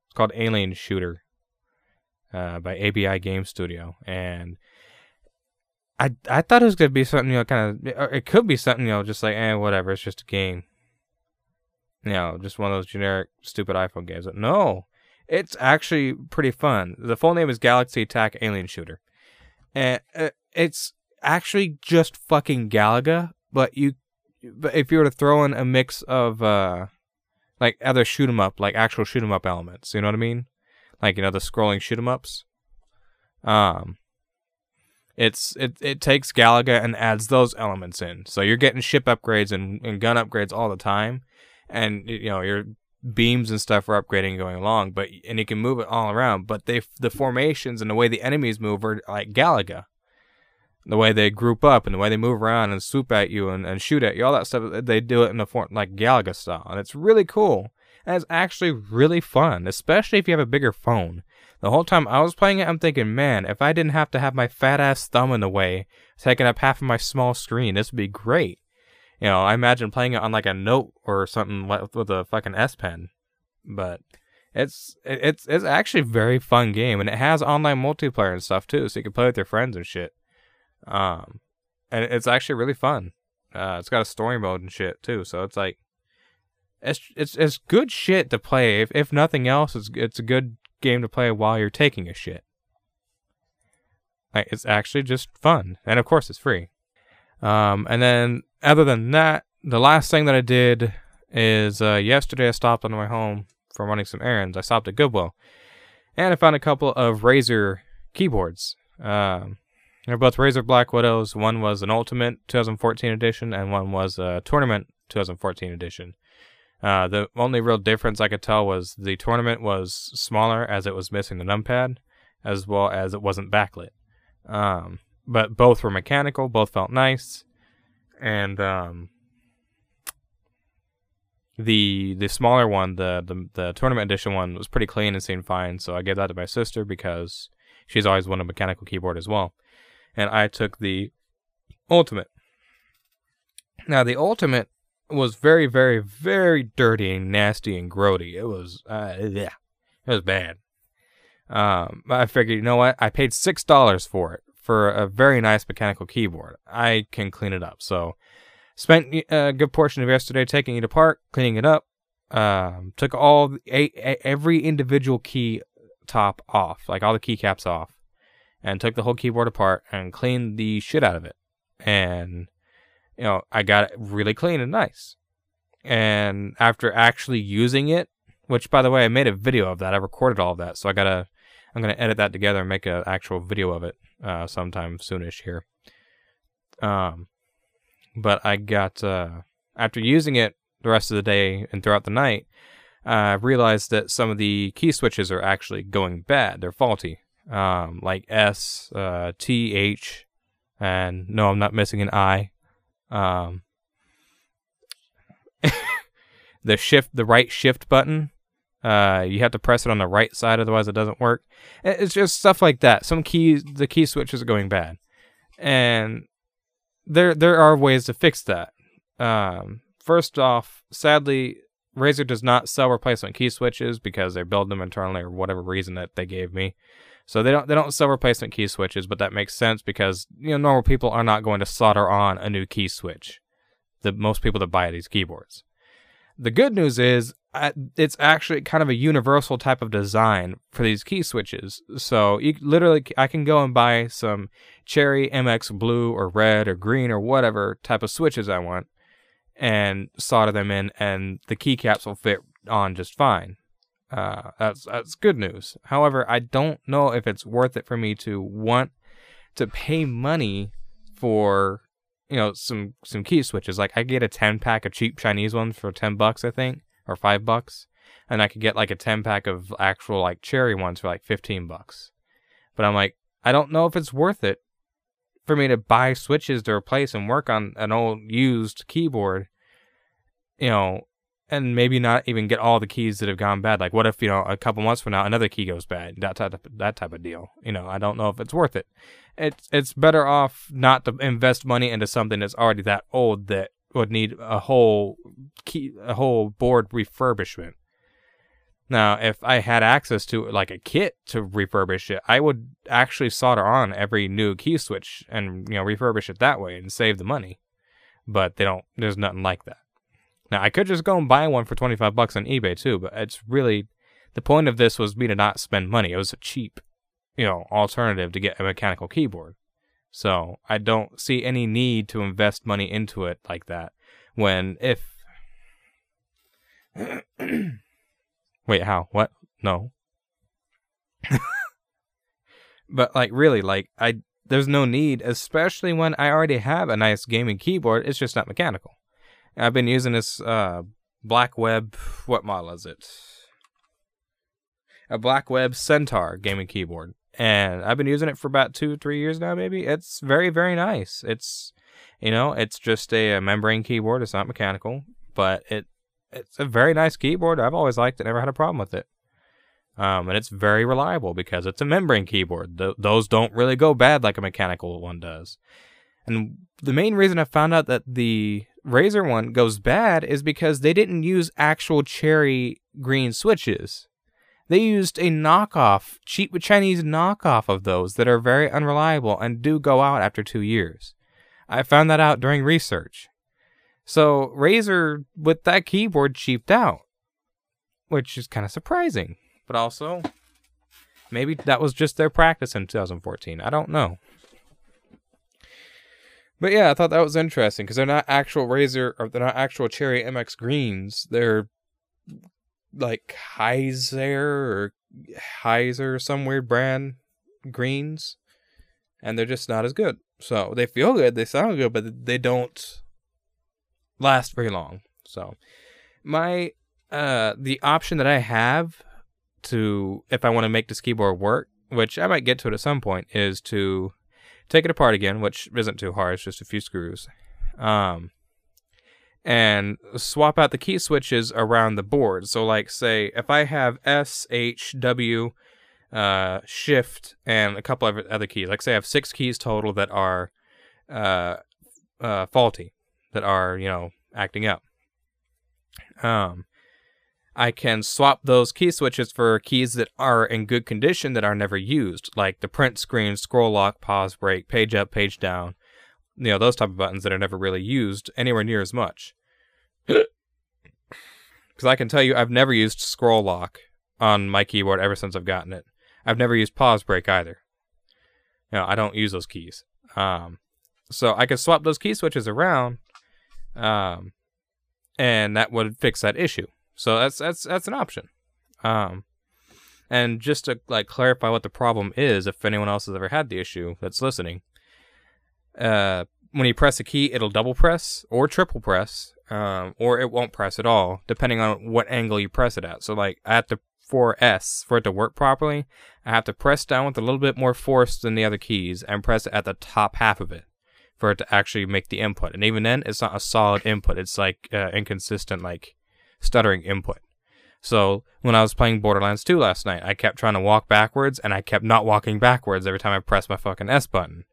it's called Alien Shooter uh, by ABI Game Studio, and I I thought it was gonna be something you know kind of it could be something you know just like eh whatever it's just a game, you know just one of those generic stupid iPhone games. But no, it's actually pretty fun. The full name is Galaxy Attack Alien Shooter, and uh, it's actually just fucking Galaga, but you but if you were to throw in a mix of uh like other shoot 'em up, like actual shoot 'em up elements, you know what I mean? Like you know the scrolling shoot 'em ups. Um, it's it it takes Galaga and adds those elements in, so you're getting ship upgrades and, and gun upgrades all the time, and you know your beams and stuff are upgrading going along, but and you can move it all around. But they the formations and the way the enemies move are like Galaga the way they group up and the way they move around and swoop at you and, and shoot at you, all that stuff, they do it in a form like Galaga style. And it's really cool. And it's actually really fun, especially if you have a bigger phone. The whole time I was playing it, I'm thinking, man, if I didn't have to have my fat ass thumb in the way, taking up half of my small screen, this would be great. You know, I imagine playing it on like a note or something with a fucking S Pen. But it's it's it's actually a very fun game, and it has online multiplayer and stuff too, so you can play with your friends and shit. Um, and it's actually really fun. Uh, it's got a story mode and shit too, so it's like it's it's it's good shit to play. If if nothing else, it's it's a good game to play while you're taking a shit. Like it's actually just fun, and of course it's free. Um, and then other than that, the last thing that I did is uh, yesterday I stopped on my way home from running some errands. I stopped at Goodwill, and I found a couple of Razer keyboards. Um, they're both Razer Black Widows. One was an Ultimate 2014 edition, and one was a Tournament 2014 edition. Uh, the only real difference I could tell was the tournament was smaller as it was missing the numpad, as well as it wasn't backlit. Um, but both were mechanical, both felt nice, and um, the the smaller one, the, the the tournament edition one, was pretty clean and seemed fine. So I gave that to my sister because she's always wanted a mechanical keyboard as well, and I took the ultimate. Now the ultimate was very, very, very dirty and nasty and grody. It was, uh, yeah, it was bad. Um, I figured, you know what? I paid six dollars for it for a very nice mechanical keyboard. I can clean it up. So, spent a good portion of yesterday taking it apart, cleaning it up. Um, took all a, every individual key top off, like all the keycaps off, and took the whole keyboard apart and cleaned the shit out of it. And you know, I got it really clean and nice. And after actually using it, which by the way, I made a video of that. I recorded all of that, so I gotta, I'm gonna edit that together and make an actual video of it uh, sometime soonish here. Um, but I got uh, after using it the rest of the day and throughout the night, I uh, realized that some of the key switches are actually going bad. They're faulty, um, like S, uh, T, H, and no, I'm not missing an I. Um, the shift, the right shift button, uh, you have to press it on the right side, otherwise it doesn't work. It's just stuff like that. Some keys, the key switches are going bad, and there there are ways to fix that. Um, first off, sadly, Razer does not sell replacement key switches because they build them internally or whatever reason that they gave me. So they don't they don't sell replacement key switches, but that makes sense because you know normal people are not going to solder on a new key switch. The most people that buy these keyboards. The good news is uh, it's actually kind of a universal type of design for these key switches. So you literally I can go and buy some cherry MX blue or red or green or whatever type of switches I want and solder them in and the keycaps will fit on just fine. Uh, that's that's good news. However, I don't know if it's worth it for me to want to pay money for you know some some key switches. Like I get a ten pack of cheap Chinese ones for ten bucks, I think, or five bucks, and I could get like a ten pack of actual like cherry ones for like fifteen bucks. But I'm like, I don't know if it's worth it for me to buy switches to replace and work on an old used keyboard. You know, and maybe not even get all the keys that have gone bad. Like, what if you know a couple months from now another key goes bad? That type of, that type of deal. You know, I don't know if it's worth it. It's it's better off not to invest money into something that's already that old that would need a whole key a whole board refurbishment. Now, if I had access to like a kit to refurbish it, I would actually solder on every new key switch and you know refurbish it that way and save the money. But they don't. There's nothing like that. Now, I could just go and buy one for 25 bucks on eBay too, but it's really the point of this was me to not spend money. It was a cheap, you know, alternative to get a mechanical keyboard. So, I don't see any need to invest money into it like that when if Wait, how? What? No. but like really, like I there's no need, especially when I already have a nice gaming keyboard. It's just not mechanical. I've been using this uh, Blackweb. What model is it? A Blackweb Centaur gaming keyboard, and I've been using it for about two, three years now. Maybe it's very, very nice. It's, you know, it's just a, a membrane keyboard. It's not mechanical, but it it's a very nice keyboard. I've always liked it. Never had a problem with it. Um, and it's very reliable because it's a membrane keyboard. Th- those don't really go bad like a mechanical one does. And the main reason I found out that the Razer one goes bad is because they didn't use actual cherry green switches. They used a knockoff, cheap Chinese knockoff of those that are very unreliable and do go out after two years. I found that out during research. So Razer, with that keyboard, cheaped out, which is kind of surprising. But also, maybe that was just their practice in 2014. I don't know. But yeah, I thought that was interesting because they're not actual Razer or they're not actual Cherry MX greens. They're like Heiser or Heiser, some weird brand greens, and they're just not as good. So they feel good, they sound good, but they don't last very long. So my uh the option that I have to if I want to make this keyboard work, which I might get to it at some point, is to take it apart again, which isn't too hard, it's just a few screws. Um and swap out the key switches around the board. So like say if I have S, H, W, uh, shift and a couple of other keys. Like say I have six keys total that are uh, uh, faulty that are, you know, acting up. Um, I can swap those key switches for keys that are in good condition that are never used, like the print screen, scroll lock, pause break, page up, page down. You know, those type of buttons that are never really used anywhere near as much. Because I can tell you, I've never used scroll lock on my keyboard ever since I've gotten it. I've never used pause break either. You know, I don't use those keys. Um, so I can swap those key switches around um, and that would fix that issue. So that's that's that's an option. Um, and just to like clarify what the problem is, if anyone else has ever had the issue that's listening, uh, when you press a key, it'll double press or triple press, um, or it won't press at all, depending on what angle you press it at. So like at the 4S for it to work properly, I have to press down with a little bit more force than the other keys and press it at the top half of it for it to actually make the input. And even then, it's not a solid input. It's like uh, inconsistent, like stuttering input. So when I was playing Borderlands 2 last night, I kept trying to walk backwards, and I kept not walking backwards every time I pressed my fucking S button.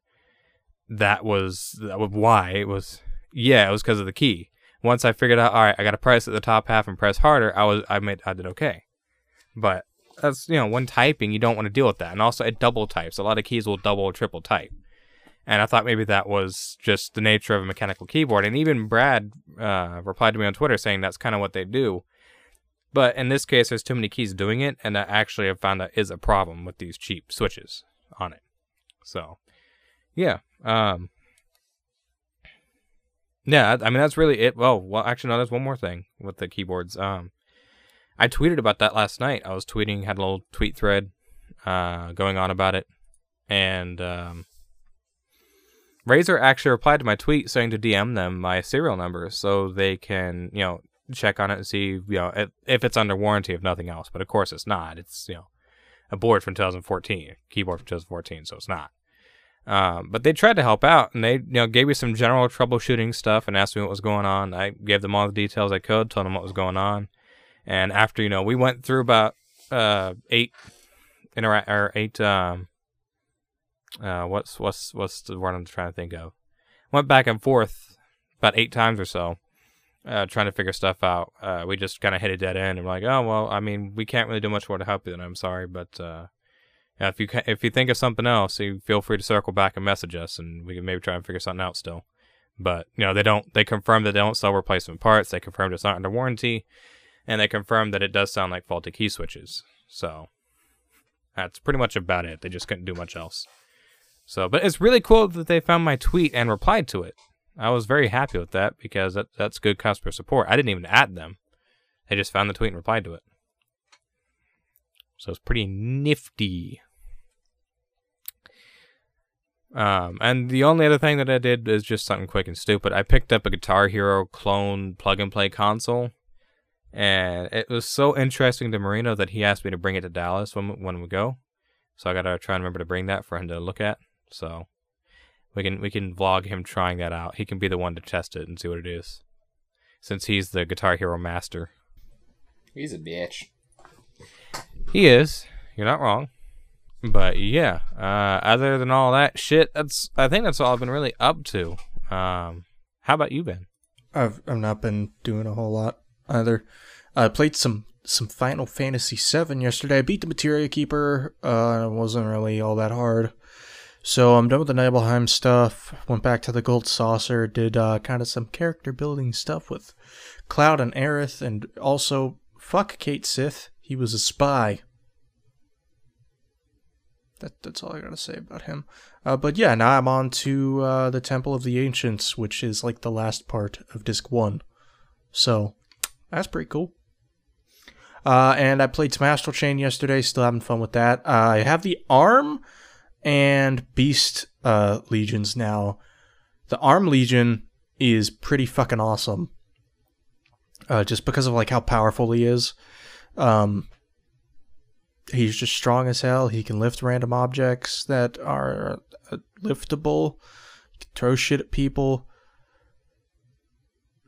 That was that was why it was. Yeah, it was because of the key. Once I figured out, all right, I got to press at the top half and press harder. I was I made I did okay, but that's you know when typing you don't want to deal with that, and also it double types. A lot of keys will double triple type. And I thought maybe that was just the nature of a mechanical keyboard. And even Brad uh, replied to me on Twitter saying that's kind of what they do. But in this case, there's too many keys doing it, and I actually have found that is a problem with these cheap switches on it. So, yeah. Um, yeah, I mean, that's really it. Well, well, actually, no, there's one more thing with the keyboards. Um, I tweeted about that last night. I was tweeting, had a little tweet thread uh, going on about it. And um, Razer actually replied to my tweet saying to DM them my serial number so they can, you know, check on it and see, you know, if, if it's under warranty, if nothing else. But of course, it's not. It's, you know, a board from 2014, keyboard from 2014, so it's not. Um, but they tried to help out, and they you know gave me some general troubleshooting stuff and asked me what was going on. I gave them all the details I could, told them what was going on, and after you know we went through about uh eight intera- or eight um uh what's what's what's the word I'm trying to think of? Went back and forth about eight times or so uh trying to figure stuff out. Uh we just kind of hit a dead end. And we're like oh well I mean we can't really do much more to help you then. I'm sorry but uh if you if you think of something else you feel free to circle back and message us and we can maybe try and figure something out still. But you know they don't they confirm that they don't sell replacement parts. They confirmed it's not under warranty. And they confirmed that it does sound like faulty key switches. So that's pretty much about it. They just couldn't do much else. So, but it's really cool that they found my tweet and replied to it. I was very happy with that because that, that's good customer support. I didn't even add them; they just found the tweet and replied to it. So it's pretty nifty. Um, and the only other thing that I did is just something quick and stupid. I picked up a Guitar Hero clone plug and play console and it was so interesting to Marino that he asked me to bring it to Dallas when when we go. So I gotta try and remember to bring that for him to look at. So we can we can vlog him trying that out. He can be the one to test it and see what it is, since he's the Guitar Hero master. He's a bitch. He is. You're not wrong. But yeah, uh, other than all that shit, that's I think that's all I've been really up to. Um, how about you, Ben? I've I've not been doing a whole lot either. I played some some Final Fantasy VII yesterday. I beat the Materia Keeper. Uh, it wasn't really all that hard. So I'm done with the Nibelheim stuff. Went back to the Gold Saucer. Did uh, kind of some character building stuff with Cloud and Aerith, and also fuck Cait Sith. He was a spy. That, that's all I gotta say about him. Uh, but yeah, now I'm on to uh, the Temple of the Ancients, which is like the last part of Disc 1. So that's pretty cool. Uh, and I played some Astral Chain yesterday, still having fun with that. Uh, I have the Arm and Beast uh, Legions now. The Arm Legion is pretty fucking awesome. Uh, just because of like how powerful he is. Um, he's just strong as hell. He can lift random objects that are uh, liftable. Throw shit at people.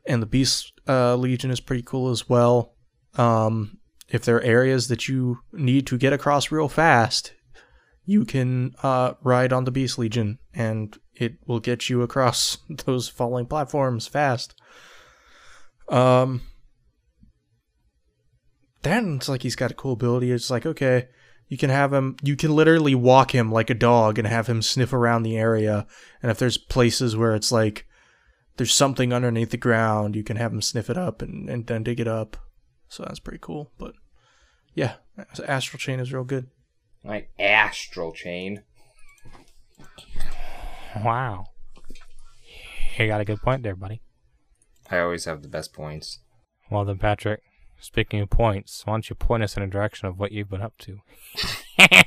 And the Beast uh, Legion is pretty cool as well. Um, if there are areas that you need to get across real fast, you can uh, ride on the Beast Legion, and it will get you across those falling platforms fast. Um, then it's like he's got a cool ability. It's like okay, you can have him. You can literally walk him like a dog and have him sniff around the area. And if there's places where it's like there's something underneath the ground, you can have him sniff it up and, and then dig it up. So that's pretty cool. But yeah, Astral Chain is real good. Like astral chain. Wow, you got a good point there, buddy. I always have the best points. Well then, Patrick. Speaking of points, why don't you point us in a direction of what you've been up to? I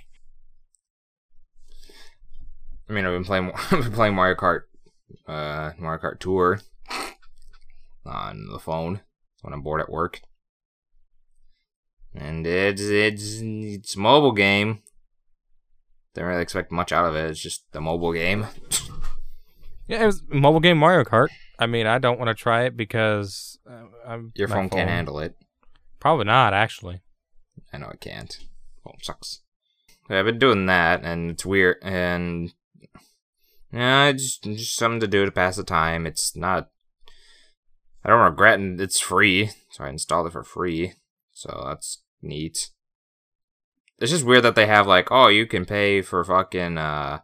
mean, I've been playing, I've been playing Mario Kart, uh, Mario Kart Tour on the phone when I'm bored at work, and it's it's it's mobile game. Didn't really expect much out of it. It's just a mobile game. Yeah, it was mobile game Mario Kart. I mean, I don't want to try it because uh, I'm, Your my phone can't handle it. Probably not, actually. I know it can't. Phone sucks. I've been doing that, and it's weird, and yeah, it's just, just something to do to pass the time. It's not. I don't regret, and it's free, so I installed it for free. So that's neat. It's just weird that they have like, oh, you can pay for fucking, uh,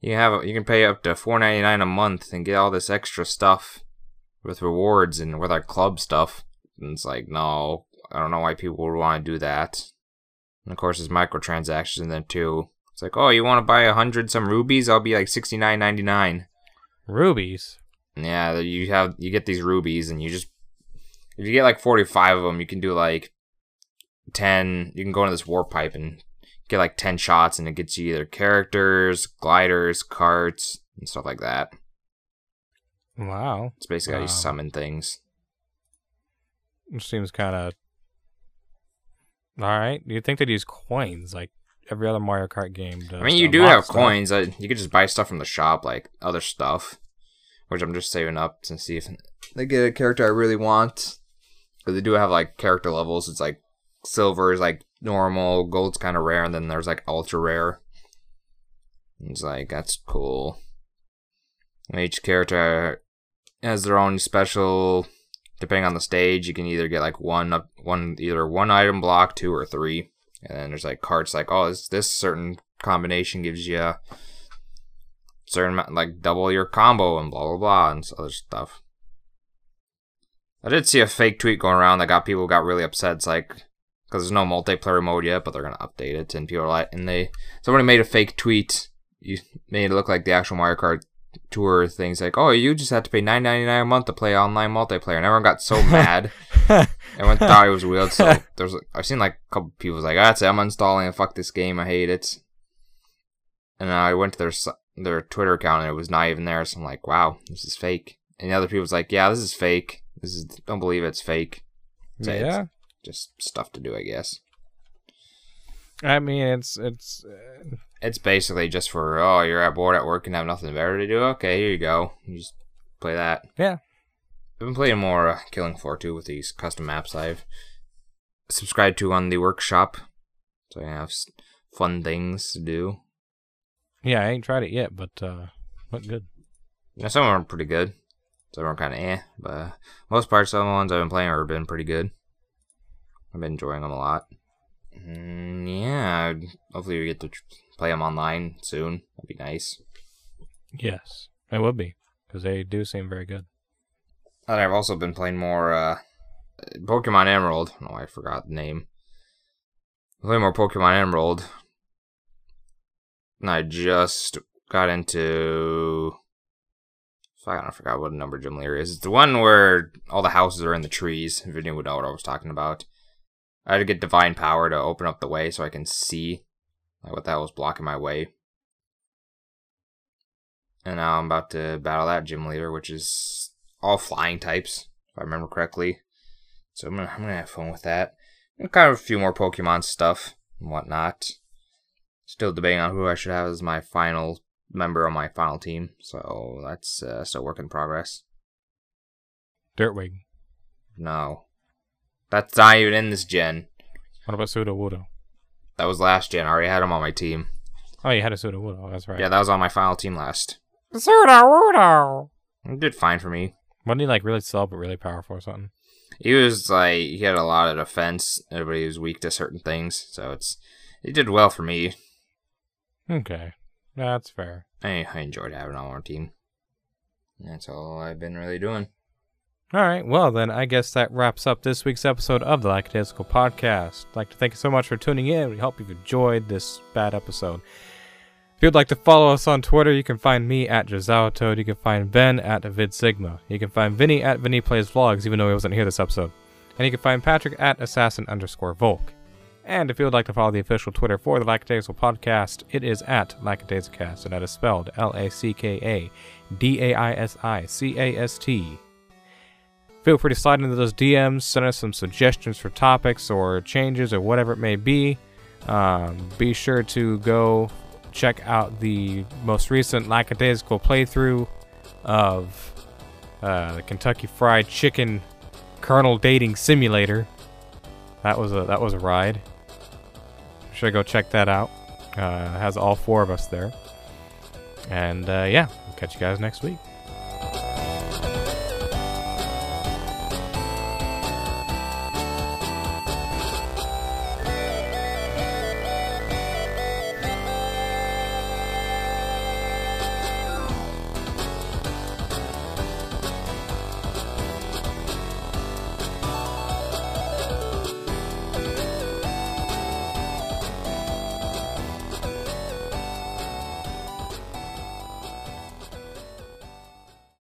you have you can pay up to four ninety nine a month and get all this extra stuff with rewards and with our club stuff. And it's like, no, I don't know why people would want to do that. And of course, there's microtransactions in there too. It's like, oh, you want to buy a hundred some rubies? I'll be like sixty nine ninety nine. Rubies. Yeah, you have you get these rubies, and you just if you get like forty five of them, you can do like ten. You can go into this warp pipe and get like ten shots, and it gets you either characters, gliders, carts, and stuff like that. Wow. It's basically how you summon things. Which seems kind of. Alright. You'd think they'd use coins. Like, every other Mario Kart game does. I mean, you do have stuff. coins. Uh, you could just buy stuff from the shop, like other stuff, which I'm just saving up to see if they get a character I really want. Because they do have like character levels. It's like silver is like normal, gold's kind of rare, and then there's like ultra rare. It's like that's cool. Each character has their own special. Depending on the stage, you can either get like one up one either one item block, two or three. And then there's like cards like, oh, this, this certain combination gives you a certain amount, like double your combo and blah blah blah and other stuff. I did see a fake tweet going around that got people got really upset. It's like because there's no multiplayer mode yet, but they're gonna update it, and people are like, and they somebody made a fake tweet. You made it look like the actual Mario Kart tour things like, oh, you just have to pay nine ninety nine a month to play online multiplayer, and everyone got so mad. Everyone thought it was weird. So there's, I've seen like a couple people like, ah, "That's it, I'm uninstalling it. Fuck this game. I hate it." And I went to their their Twitter account and it was not even there. So I'm like, "Wow, this is fake." And the other people was like, "Yeah, this is fake. This is don't believe it's fake. So it's Yeah, just stuff to do, I guess." I mean, it's it's uh, It's basically just for oh, you're at bored at work and have nothing better to do. Okay, here you go. You just play that. Yeah. I've been playing more uh, Killing Floor 2 with these custom maps I've subscribed to on the workshop, so I have fun things to do. yeah. I ain't tried it yet, but uh, look good. Now, some of them are pretty good. Some are kind of eh, but most parts of the ones I've been playing have been pretty good. I've been enjoying them a lot. Mm, yeah, hopefully we get to play them online soon. That'd be nice. Yes, it would be because they do seem very good. And I've also been playing more uh, Pokemon Emerald. Oh, I forgot the name. Playing more Pokemon Emerald. And I just got into. I forgot what number Gym Leader is. It's the one where all the houses are in the trees. If anyone would know what I was talking about. I had to get Divine Power to open up the way so I can see like, what the hell was blocking my way. And now I'm about to battle that gym leader, which is all flying types, if I remember correctly. So I'm gonna, I'm gonna have fun with that. And kind of a few more Pokemon stuff and whatnot. Still debating on who I should have as my final member on my final team. So that's uh, still work in progress. Turtwig. No. That's not even in this gen. What about Sudowoodo? That was last gen. I already had him on my team. Oh, you had a Sudowoodo. Oh, that's right. Yeah, that was on my final team last. Sudowoodo. It did fine for me. Wasn't he like really slow but really powerful or something? He was like he had a lot of defense. Uh, Everybody was weak to certain things, so it's it did well for me. Okay, that's fair. I, I enjoyed having him on our team. That's all I've been really doing. All right, well then, I guess that wraps up this week's episode of the Lackadaisical Podcast. I'd like to thank you so much for tuning in. We hope you've enjoyed this bad episode. If you'd like to follow us on Twitter, you can find me at Toad. You can find Ben at VidSigma. You can find Vinny at Vinny Plays Vlogs, even though he wasn't here this episode. And you can find Patrick at Assassin underscore Volke. And if you would like to follow the official Twitter for the Lackadaisical Podcast, it is at Lackadaisicast, and that is spelled L A C K A D A I S I C A S T. Feel free to slide into those DMs, send us some suggestions for topics or changes or whatever it may be. Um, be sure to go check out the most recent lackadaisical playthrough of uh, the Kentucky Fried Chicken Colonel Dating Simulator. That was a that was a ride. Should go check that out. Uh, has all four of us there. And uh, yeah, we'll catch you guys next week.